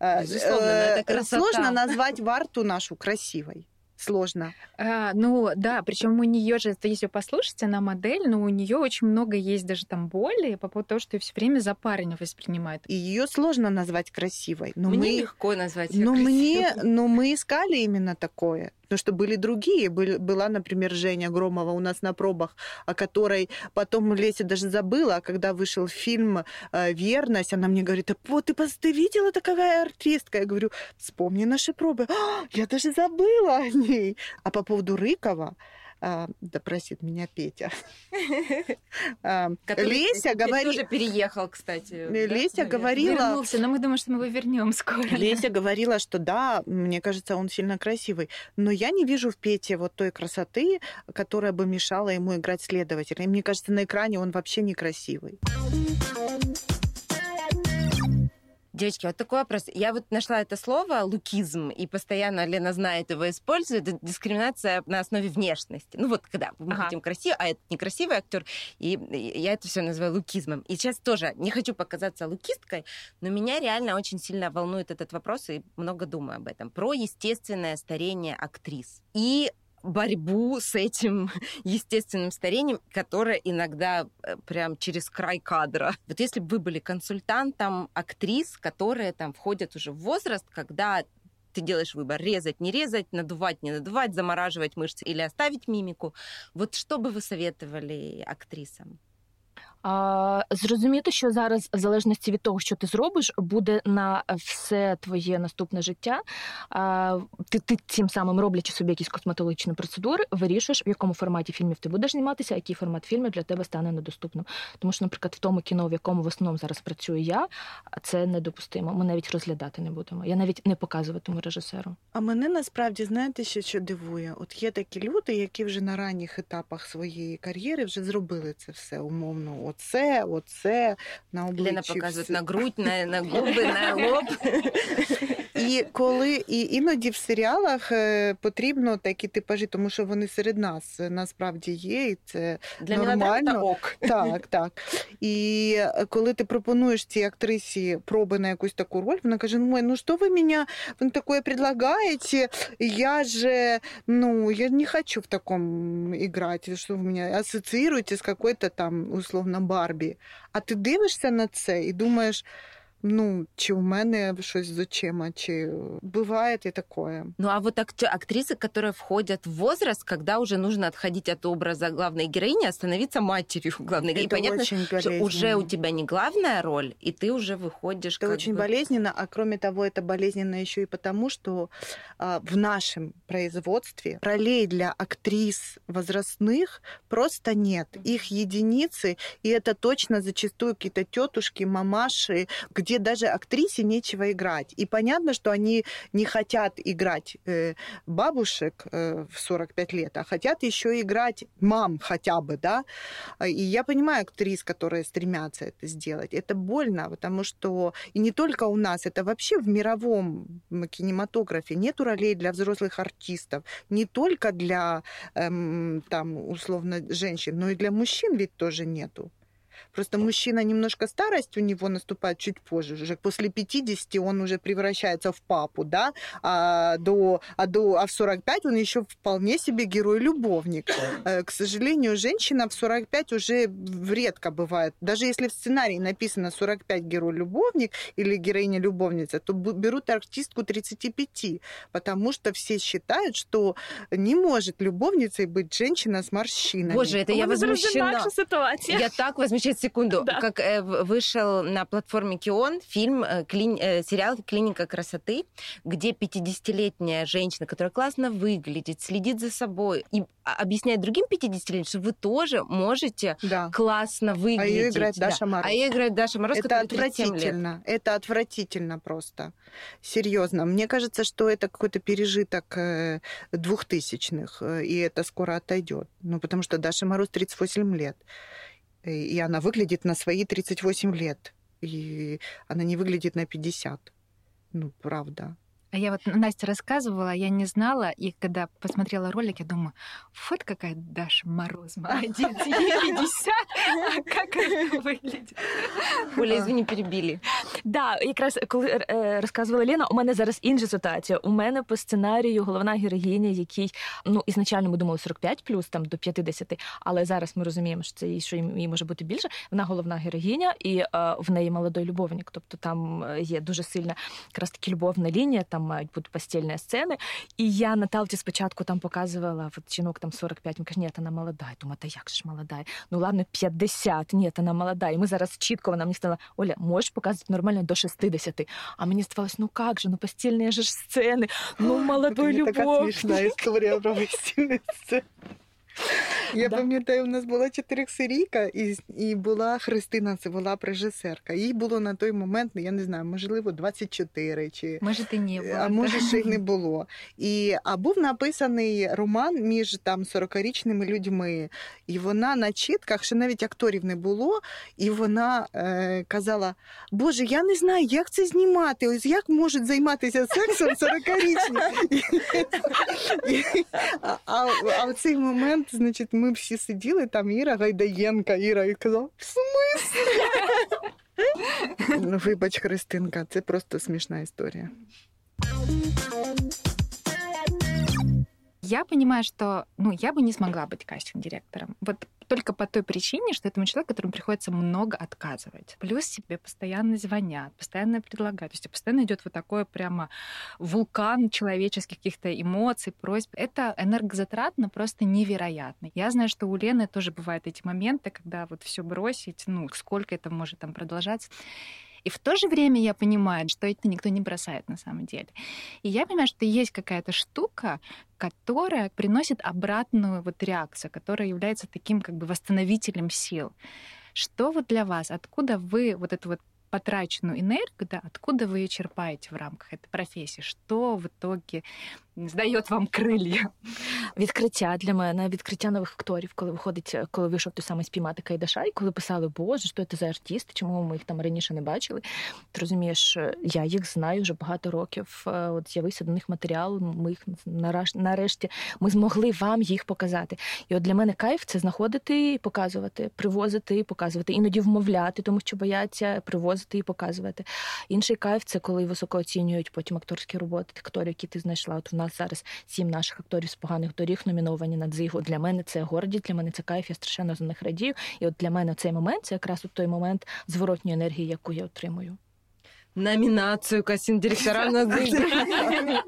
Э, Безусловно, но э, это красота. Сложно назвать Варту нашу красивой. Сложно. А, ну да, причем у нее же, если послушать, она модель, но у нее очень много есть даже там боли по поводу того, что ее все время за парня воспринимают. И ее сложно назвать красивой. Но Мне мы, легко назвать её но мне, красивой. но мы искали именно такое. Потому что были другие. Были- была, например, Женя Громова у нас на пробах, о которой потом Леся даже забыла, а когда вышел фильм э, «Верность», она мне говорит, «А вот ты, ты видела такая артистка? Я говорю, вспомни наши пробы. «А, <gasps> я даже забыла. А по поводу Рыкова, а, да простит меня Петя. <laughs> А, Леся говорит... тоже переехал, кстати. Леся говорила... Вернулся, но мы думаем, что мы его вернем скоро. Леся говорила, что да, мне кажется, он сильно красивый. Но я не вижу в Пете вот той красоты, которая бы мешала ему играть следователя. И мне кажется, на экране он вообще некрасивый. Девочки, вот такой вопрос. Я вот нашла это слово лукизм, и постоянно Лена знает его использует. Это дискриминация на основе внешности. Ну вот когда мы Ага. хотим красивый, а это некрасивый актер, и и я это все называю лукизмом. И сейчас тоже не хочу показаться лукисткой, но меня реально очень сильно волнует этот вопрос, и много думаю об этом. Про естественное старение актрис. И борьбу с этим <laughs> естественным старением, которое иногда э, прям через край кадра. <laughs> Вот если бы вы были консультантом актрис, которые там входят уже в возраст, когда ты делаешь выбор резать, не резать, надувать, не надувать, замораживать мышцы или оставить мимику. Вот что бы вы советовали актрисам? Зрозуміти, що зараз, в залежності від того, що ти зробиш, буде на все твоє наступне життя. Ти, ти цим самим роблячи собі якісь косметологічні процедури, вирішуєш, в якому форматі фільмів ти будеш зніматися, який формат фільмів для тебе стане недоступним. Тому що, наприклад, в тому кіно, в якому в основному зараз працюю я, це недопустимо. Ми навіть розглядати не будемо. Я навіть не показуватиму режисеру. А мене насправді знаєте, ще що дивує? От є такі люди, які вже на ранніх етапах своєї кар'єри вже зробили це все умовно. Оце, оце на обличчі. Лена показывает на грудь, на, на <laughs> губы, на лоб. <laughs> І коли і іноді в серіалах е, потрібно такі типажі, тому що вони серед нас е, насправді є, і це Для Нормально. это ок. так, так. І е, коли ти пропонуєш цій актрисі проби на якусь таку роль, вона каже: ну, ну що ви мене ви таке предлагаєте? Я же, ну, я не хочу в таком играть, что вы меня ассоциируете с какой-то там, условно, Барбі. А ти дивишся на це і думаєш, ну, чи у мене щось з очима, чи буває і таке. Ну а вот акт- актрисы, которые входят в возраст, когда уже нужно отходить от образа главной героини, а становиться матерью <laughs> главной героини. Это Понятно, очень что уже болезненно. у тебя не главная роль, и ты уже выходишь Это очень бы- болезненно, а кроме того, это болезненно еще и потому, что а, в нашем производстве ролей для актрис возрастных просто нет. Их единицы, и это точно зачастую какие-то тетушки, мамаши, где даже актрисе нечего играть. И понятно, что они не хотят играть э, бабушек э, в 45 лет, а хотят еще играть мам хотя бы, да. А, И я понимаю актрис, которые стремятся это сделать. Это больно, потому что и не только у нас, это вообще в мировом кинематографе нету ролей для взрослых артистов, не только для эм, там условно женщин, но и для мужчин ведь тоже нету. Просто мужчина немножко старость у него наступает чуть позже, уже после 50 он уже превращается в папу, да, а, до, а, до, а в 45 он еще вполне себе герой-любовник. Э, К сожалению, женщина в 45 уже редко бывает. Даже если в сценарии написано 45 герой-любовник или героиня-любовница, то берут артистку 35, потому что все считают, что не может любовницей быть женщина с морщинами. Боже, это я возмущена. Я так возмущаюсь секунду. Да. Как э, вышел на платформе Кион фильм, э, клини- э, сериал «Клиника красоты», где 50-летняя женщина, которая классно выглядит, следит за собой и а- объясняет другим 50-летним, что вы тоже можете Да. классно выглядеть. А ее играет Да. Даша Мороз. А ее играет Даша Мороз, это которой 37 лет. отвратительно. Это отвратительно просто. Серьезно. Мне кажется, что это какой-то пережиток э, двухтысячных, э, и это скоро отойдет. Ну, потому что Даша Мороз 38 лет. И она выглядит на свои 38 лет. И она не выглядит на 50. Ну, правда. А я вот Настя рассказывала, я не знала, и когда посмотрела ролик, я думаю, вот какая Даша Мороз, молодец, ей 50, а как она выглядит. Оля, извини, перебили. Да, якраз коли е, розказувала Лена, у мене зараз інша ситуація. У мене по сценарію головна героїня, який ну ізначально ми думали 45 плюс там до 50, але зараз ми розуміємо, що це що їй може бути більше. Вона головна героїня, і е, в неї молодой любовник. Тобто там е, є дуже сильна якраз таки любовна лінія, там мають бути постільні сцени. І я Наталці спочатку там показувала от жінок там 45, Він каже, ні, вона молода. Я думаю, та як ж молода? Ну ладно, 50, ні, вона молода. І ми зараз чітко вона мені сказала, Оля, можеш показувати нормально до 60. А мені здавалось, ну як же, ну постільні же сцени, ну молодої любов. Така смішна історія про <laughs> постільні сцени. Я да. пам'ятаю, у нас була чотирьохсерійка, і і була Христина, це була режисерка. Їй було на той момент, я не знаю, можливо, 24 чи може ти не було, а може ще й не <laughs> було. І а був написаний роман між там 40-річними людьми, і вона на чітках, що навіть акторів не було, і вона е, казала: Боже, я не знаю, як це знімати. Ось як можуть займатися сексом 40-річні. <laughs> А, а, а в цей момент, значить ми всі сиділи, там Іра Гайдаєнка, Іра і казала, в смислі? ну, Вибач, Христинка, це просто смішна історія. Я понимаю, что ну, я бы не смогла быть кастинг-директором. Вот только по той причине, что этому человеку, которому приходится много отказывать. Плюс тебе постоянно звонят, постоянно предлагают. То есть постоянно идет вот такой прямо вулкан человеческих каких-то эмоций, просьб. Это энергозатратно просто невероятно. Я знаю, что у Лены тоже бывают эти моменты, когда вот все бросить, ну, сколько это может там продолжаться. И в то же время я понимаю, что это никто не бросает на самом деле. И я понимаю, что есть какая-то штука, которая приносит обратную вот реакцию, которая является таким как бы восстановителем сил. Что вот для вас, откуда вы вот эту вот потраченную энергию, да, откуда вы ее черпаете в рамках этой профессии? Что в итоге здає вам крилля. Відкриття для мене, відкриття нових акторів, коли виходить, коли вийшов той самий спіймати Кайдаша, і коли писали, Боже, що це за артисти, чому ми їх там раніше не бачили. Ти розумієш, я їх знаю вже багато років. Е, от з'явився до них матеріал. Ми їх нарешті ми змогли вам їх показати. І от для мене кайф це знаходити і показувати, привозити і показувати, іноді вмовляти, тому що бояться привозити і показувати. Інший кайф це коли високо оцінюють потім акторські роботи, акторів, які ти знайшла. От в нас зараз сім наших акторів з поганих доріг номіновані на дзигу. Для мене це гордість, для мене це кайф, я страшенно за них радію. І от для мене цей момент це якраз от той момент зворотньої енергії, яку я отримую. Номінацію касін директора на <laughs>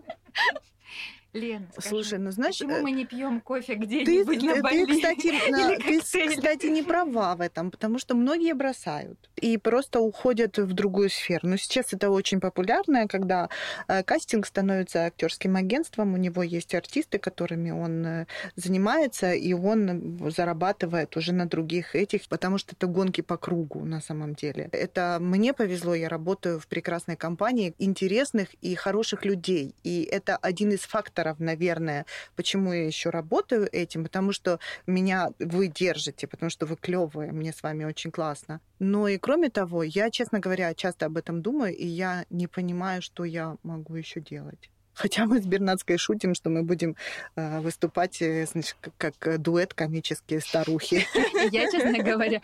Лена, скажи, Слушай, ну знаешь... Почему мы не пьем кофе где-нибудь ты, на Бали? Ты, кстати, на, ты, <laughs> кстати, не права в этом, потому что многие бросают и просто уходят в другую сферу. Но сейчас это очень популярно, когда э, кастинг становится актерским агентством, у него есть артисты, которыми он э, занимается, и он зарабатывает уже на других этих, потому что это гонки по кругу на самом деле. Это мне повезло, я работаю в прекрасной компании интересных и хороших людей, и это один из факторов факторов, наверное, почему я еще работаю этим, потому что меня вы держите, потому что вы клевые, мне с вами очень классно. Но и кроме того, я, честно говоря, часто об этом думаю, и я не понимаю, что я могу еще делать. Хотя мы с Бернацкой шутим, что мы будем э, выступать э, значит, как, как дуэт комические старухи. <laughs> Я, честно говоря,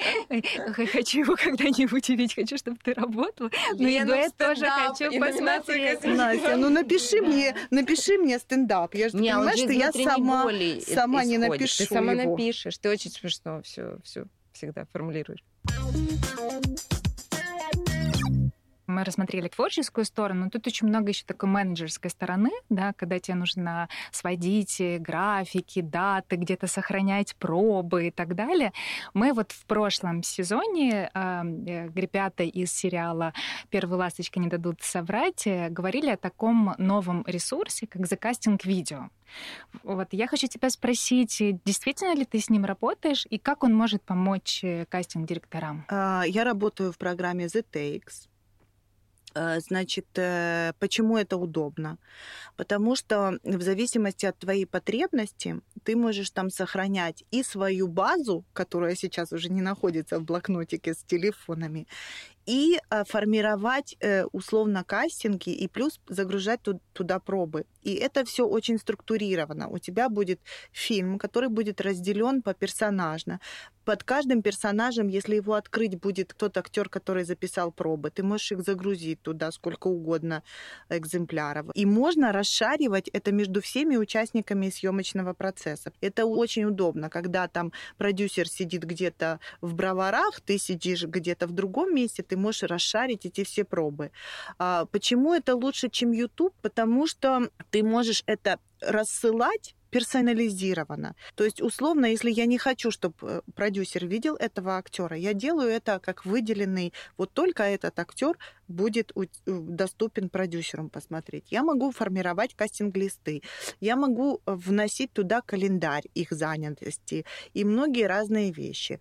хочу его когда-нибудь увидеть, хочу, чтобы ты работала. Но я дуэт тоже хочу посмотреть. Настя, ну напиши мне, напиши мне стендап. Я же понимаю, что я сама, сама не напишу Ты сама напишешь, ты очень смешно все, все всегда формулируешь. Мы рассмотрели творческую сторону, тут очень много еще такой менеджерской стороны, да, когда тебе нужно сводить графики, даты, где-то сохранять пробы и так далее. Мы вот в прошлом сезоне э, ребята из сериала «Первые ласточки не дадут соврать» говорили о таком новом ресурсе, как закастинг видео. Вот я хочу тебя спросить, действительно ли ты с ним работаешь и как он может помочь э, кастинг-директорам? Я работаю в программе The Takes. Э, значит, э, почему это удобно? Потому что в зависимости от твоей потребности ты можешь там сохранять и свою базу, которая сейчас уже не находится в блокнотике с телефонами, и э, формировать условно кастинги и плюс загружать туда пробы. И это все очень структурировано. У тебя будет фильм, который будет разделен по персонажно под каждым персонажем, если его открыть будет тот актер, который записал пробы, ты можешь их загрузить туда сколько угодно экземпляров. И можно расшаривать это между всеми участниками съемочного процесса. Это очень удобно, когда там продюсер сидит где-то в броварах, ты сидишь где-то в другом месте, ты можешь расшарить эти все пробы. А почему это лучше, чем YouTube? Потому что ты можешь это рассылать персонализировано. То есть, условно, если я не хочу, чтобы э, продюсер видел этого актера, я делаю это как выделенный, вот только этот актер будет э, доступен продюсерам посмотреть. Я могу формировать кастинг-листы, я могу э, вносить туда календарь их занятости и многие разные вещи.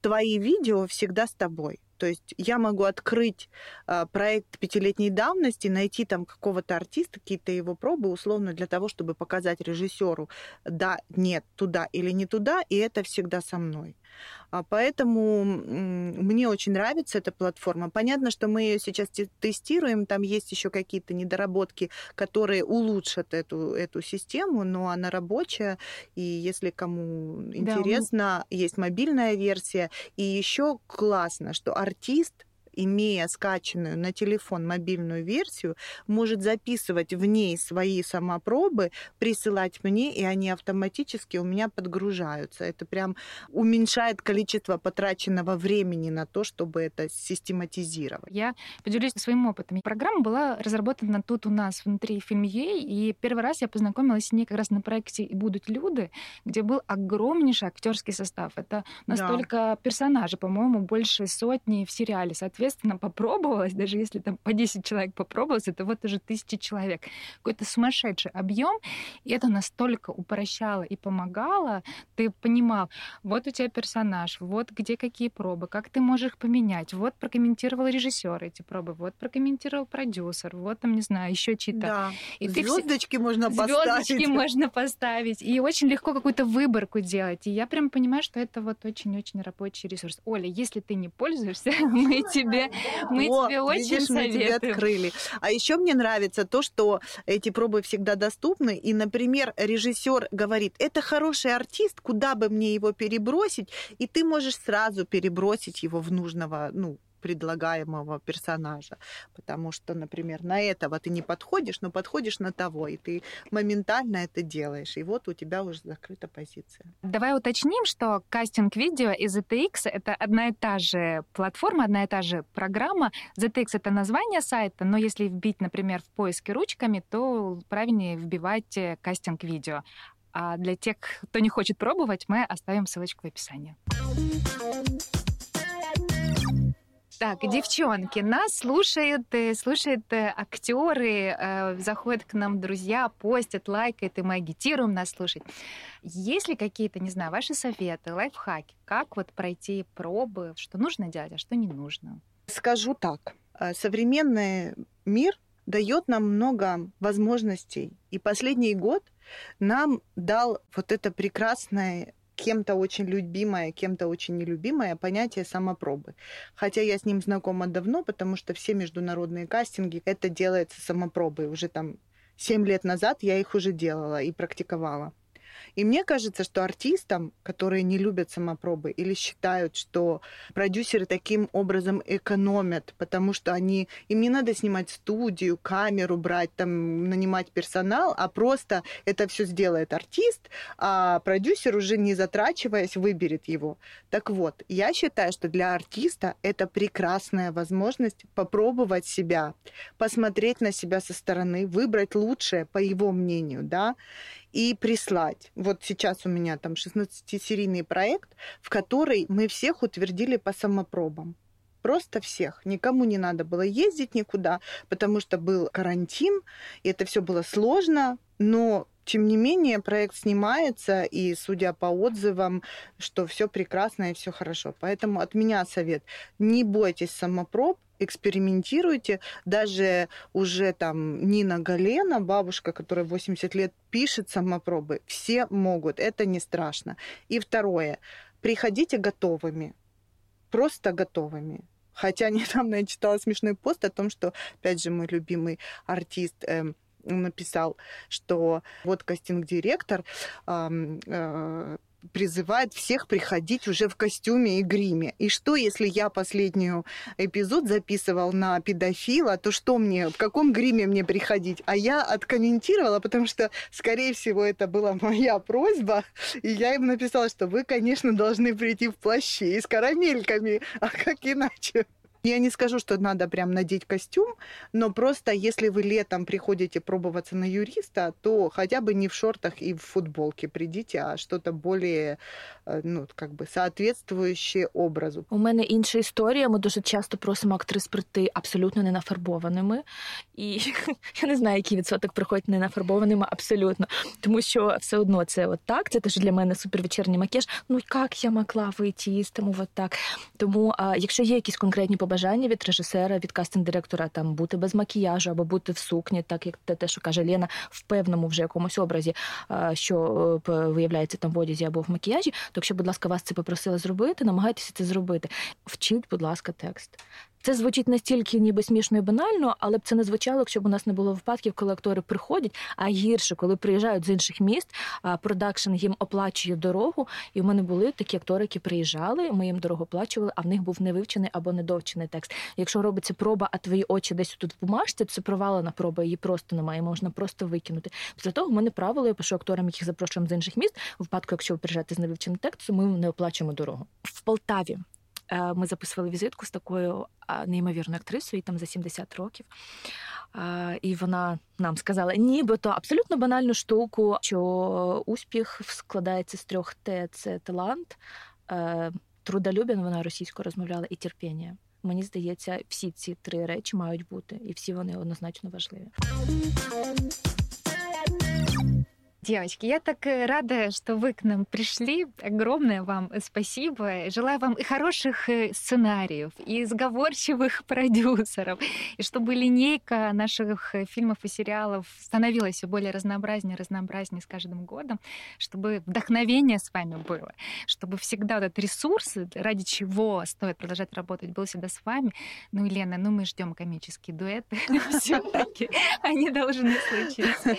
Твои видео всегда с тобой. То есть я могу открыть э, проект пятилетней давности, найти там какого-то артиста, какие-то его пробы, условно, для того, чтобы показать режиссеру, да, нет, туда или не туда, и это всегда со мной. А поэтому мне очень нравится эта платформа. Понятно, что мы ее сейчас тестируем, там есть еще какие-то недоработки, которые улучшат эту, эту систему, но она рабочая, и если кому интересно, да. есть мобильная версия. И еще классно, что артист имея скачанную на телефон мобильную версию, может записывать в ней свои самопробы, присылать мне, и они автоматически у меня подгружаются. Это прям уменьшает количество потраченного времени на то, чтобы это систематизировать. Я поделюсь своим опытом. Программа была разработана тут у нас внутри Фильм.ua, и первый раз я познакомилась с ней как раз на проекте «И будут люди», где был огромнейший актерский состав. Это настолько да. персонажи, по-моему, больше сотни в сериале. Соответственно, соответственно, попробовалось, даже если там по 10 человек попробовалось, это вот уже тысячи человек. Какой-то сумасшедший объем, и это настолько упрощало и помогало. Ты понимал, вот у тебя персонаж, вот где какие пробы, как ты можешь их поменять, вот прокомментировал режиссер эти пробы, вот прокомментировал продюсер, вот там, не знаю, еще чьи-то. Да. И звездочки ты... можно поставить. Звездочки можно поставить. И очень легко какую-то выборку делать. И я прям понимаю, что это вот очень-очень рабочий ресурс. Оля, если ты не пользуешься, <laughs> мы тебе тебе, мы О, тебе очень видишь, советуем. Мы тебе открыли. А еще мне нравится то, что эти пробы всегда доступны. И, например, режиссер говорит, это хороший артист, куда бы мне его перебросить, и ты можешь сразу перебросить его в нужного, ну, предлагаемого персонажа. Потому что, например, на этого ты не подходишь, но подходишь на того, и ты моментально это делаешь. И вот у тебя уже закрыта позиция. Давай уточним, что кастинг-видео и ZTX — это одна и та же платформа, одна и та же программа. ZTX — это название сайта, но если вбить, например, в поиске ручками, то правильнее вбивать э, кастинг-видео. А для тех, кто не хочет пробовать, мы оставим ссылочку в описании. Так, девчонки, нас слушают, э, слушают э, актеры, э, заходят к нам друзья, постят, лайкают, и мы агитируем нас слушать. Есть ли какие-то, не знаю, ваши советы, лайфхаки, как вот пройти пробы, что нужно делать, а что не нужно? Скажу так. Современный мир дает нам много возможностей. И последний год нам дал вот это прекрасное кем-то очень любимое, кем-то очень нелюбимое понятие самопробы. Хотя я с ним знакома давно, потому что все международные кастинги, это делается самопробой. Уже там 7 лет назад я их уже делала и практиковала. И мне кажется, что артистам, которые не любят самопробы или считают, что продюсеры таким образом экономят, потому что они, им не надо снимать студию, камеру брать, там, нанимать персонал, а просто это все сделает артист, а продюсер уже не затрачиваясь выберет его. Так вот, я считаю, что для артиста это прекрасная возможность попробовать себя, посмотреть на себя со стороны, выбрать лучшее, по его мнению, да, и прислать. Вот сейчас у меня там 16-серийный проект, в который мы всех утвердили по самопробам. Просто всех. Никому не надо было ездить никуда, потому что был карантин, и это все было сложно, но тем не менее, проект снимается, и судя по отзывам, что все прекрасно и все хорошо. Поэтому от меня совет: не бойтесь самопроб, экспериментируйте. Даже уже там Нина Галена, бабушка, которая 80 лет пишет самопробы, все могут, это не страшно. И второе, приходите готовыми, просто готовыми. Хотя недавно я читала смешной пост о том, что, опять же, мой любимый артист э, написал, что вот кастинг-директор э, э, призывает всех приходить уже в костюме и гриме. И что, если я последнюю эпизод записывал на педофила, то что мне, в каком гриме мне приходить? А я откомментировала, потому что, скорее всего, это была моя просьба, и я им написала, что вы, конечно, должны прийти в плаще и с карамельками, а как иначе? Я не скажу, что надо прям надеть костюм, но просто если вы летом приходите пробоваться на юриста, то хотя бы не в шортах и в футболке придите, а что-то более э, ну, как би, соответствуюче образу. У мене інша історія. Ми дуже часто просимо актрис прийти абсолютно не нафарбованими. І <laughs> я не знаю, який відсоток приходять не нафарбованими абсолютно. Тому що все одно це от так. Це теж для мене супервечірній макіяж. Ну як я могла вийти із тому от так. Тому, а, якщо є якісь конкретні Побажання від режисера, від кастинг-директора, там бути без макіяжу або бути в сукні, так як те, що каже Лена, в певному вже якомусь образі, що виявляється там в одязі або в макіяжі, то якщо, будь ласка, вас це попросили зробити, намагайтеся це зробити. Вчіть, будь ласка, текст. Це звучить настільки ніби смішно і банально, але б це не звучало, якщо б у нас не було випадків, коли актори приходять, а гірше, коли приїжджають з інших міст, продакшн їм оплачує дорогу. І в мене були такі актори, які приїжджали, ми їм дорогу оплачували, а в них був невивчений або недовчений текст. Якщо робиться проба, а твої очі десь тут в бумажці, це провалена проба, її просто немає, можна просто викинути. Після того в мене правило, я пишу акторам, яких запрошуємо з інших міст. У випадку, якщо ви приїжджаєте з невивченим текстом, ми не оплачуємо дорогу в Полтаві. Ми записували візитку з такою неймовірною актрисою, їй там за 70 років. І вона нам сказала, нібито абсолютно банальну штуку, що успіх складається з трьох Т: це талант, трудолюбін, вона російською розмовляла, і терпіння. Мені здається, всі ці три речі мають бути, і всі вони однозначно важливі. Девочки, я так э, рада, что вы к нам пришли. Огромное вам спасибо. Желаю вам и хороших э, сценариев, и сговорчивых <laughs> продюсеров, и чтобы линейка наших э, фильмов и сериалов становилась все более разнообразнее, разнообразнее с каждым годом, чтобы вдохновение с вами было, чтобы всегда вот этот ресурс, ради чего стоит продолжать работать, был всегда с вами. Ну, Елена, ну мы ждем комический дуэт. <laughs> <laughs> Все-таки они должны случиться.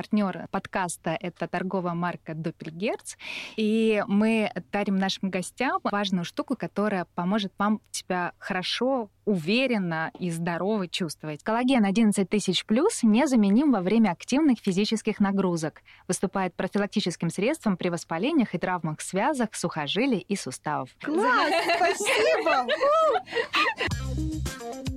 Партнер подкаста — это торговая марка Doppelgerz. И мы дарим нашим гостям важную штуку, которая поможет вам себя хорошо, уверенно и здорово чувствовать. Коллаген 11 тысяч плюс незаменим во время активных физических нагрузок. Выступает профилактическим средством при воспалениях и травмах связок, сухожилий и суставов. Класс! Спасибо! <laughs>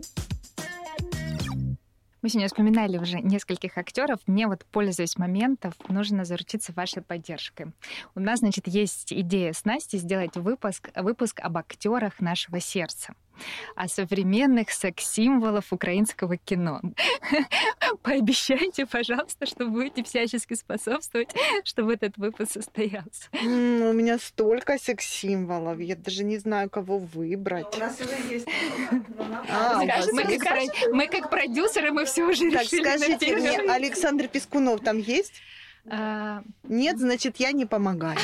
Мы сегодня вспоминали уже нескольких актеров. Мне вот, пользуясь моментом, нужно заручиться вашей поддержкой. У нас, значит, есть идея с Настей сделать выпуск, выпуск об актерах нашего сердца о современных секс-символов украинского кино. <laughs> Пообещайте, пожалуйста, что будете всячески способствовать, чтобы этот выпуск состоялся. Mm, у меня столько секс-символов, я даже не знаю, кого выбрать. У нас уже есть. <laughs> А, мы, как, мы как продюсеры, мы все уже так, решили. Скажите мне, Александр Пескунов там есть? А... Нет, значит, я не помогаю.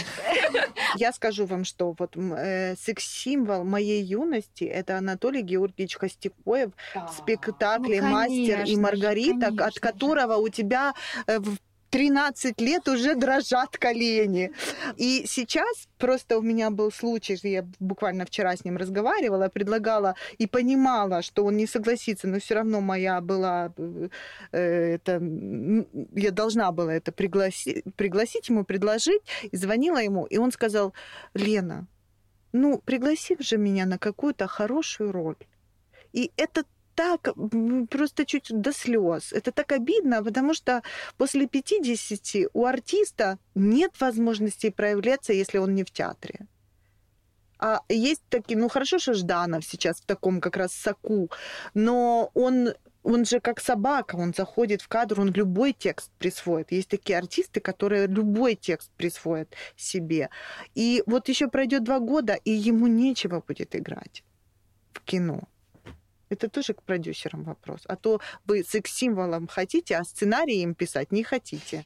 <laughs> Я скажу вам, что вот э, секс-символ моей юности это Анатолий Георгиевич Костякоев да. в спектакле ну, «Мастер и Маргарита», конечно, от которого у тебя э, в 13 лет уже дрожат колени. И сейчас просто у меня был случай, я буквально вчера с ним разговаривала, предлагала и понимала, что он не согласится, но все равно моя была, э, это, я должна была это пригласить, пригласить ему, предложить, и звонила ему, и он сказал, Лена, ну, пригласи же меня на какую-то хорошую роль. И это так просто чуть до слез. Это так обидно, потому что после 50 у артиста нет возможности проявляться, если он не в театре. А есть такие, ну хорошо, что Жданов сейчас в таком как раз соку, но он он же как собака, он заходит в кадр, он любой текст присвоит. Есть такие артисты, которые любой текст присвоят себе. И вот еще пройдет два года, и ему нечего будет играть в кино. Это тоже к продюсерам вопрос. А то вы секс-символом хотите, а сценарии им писать не хотите.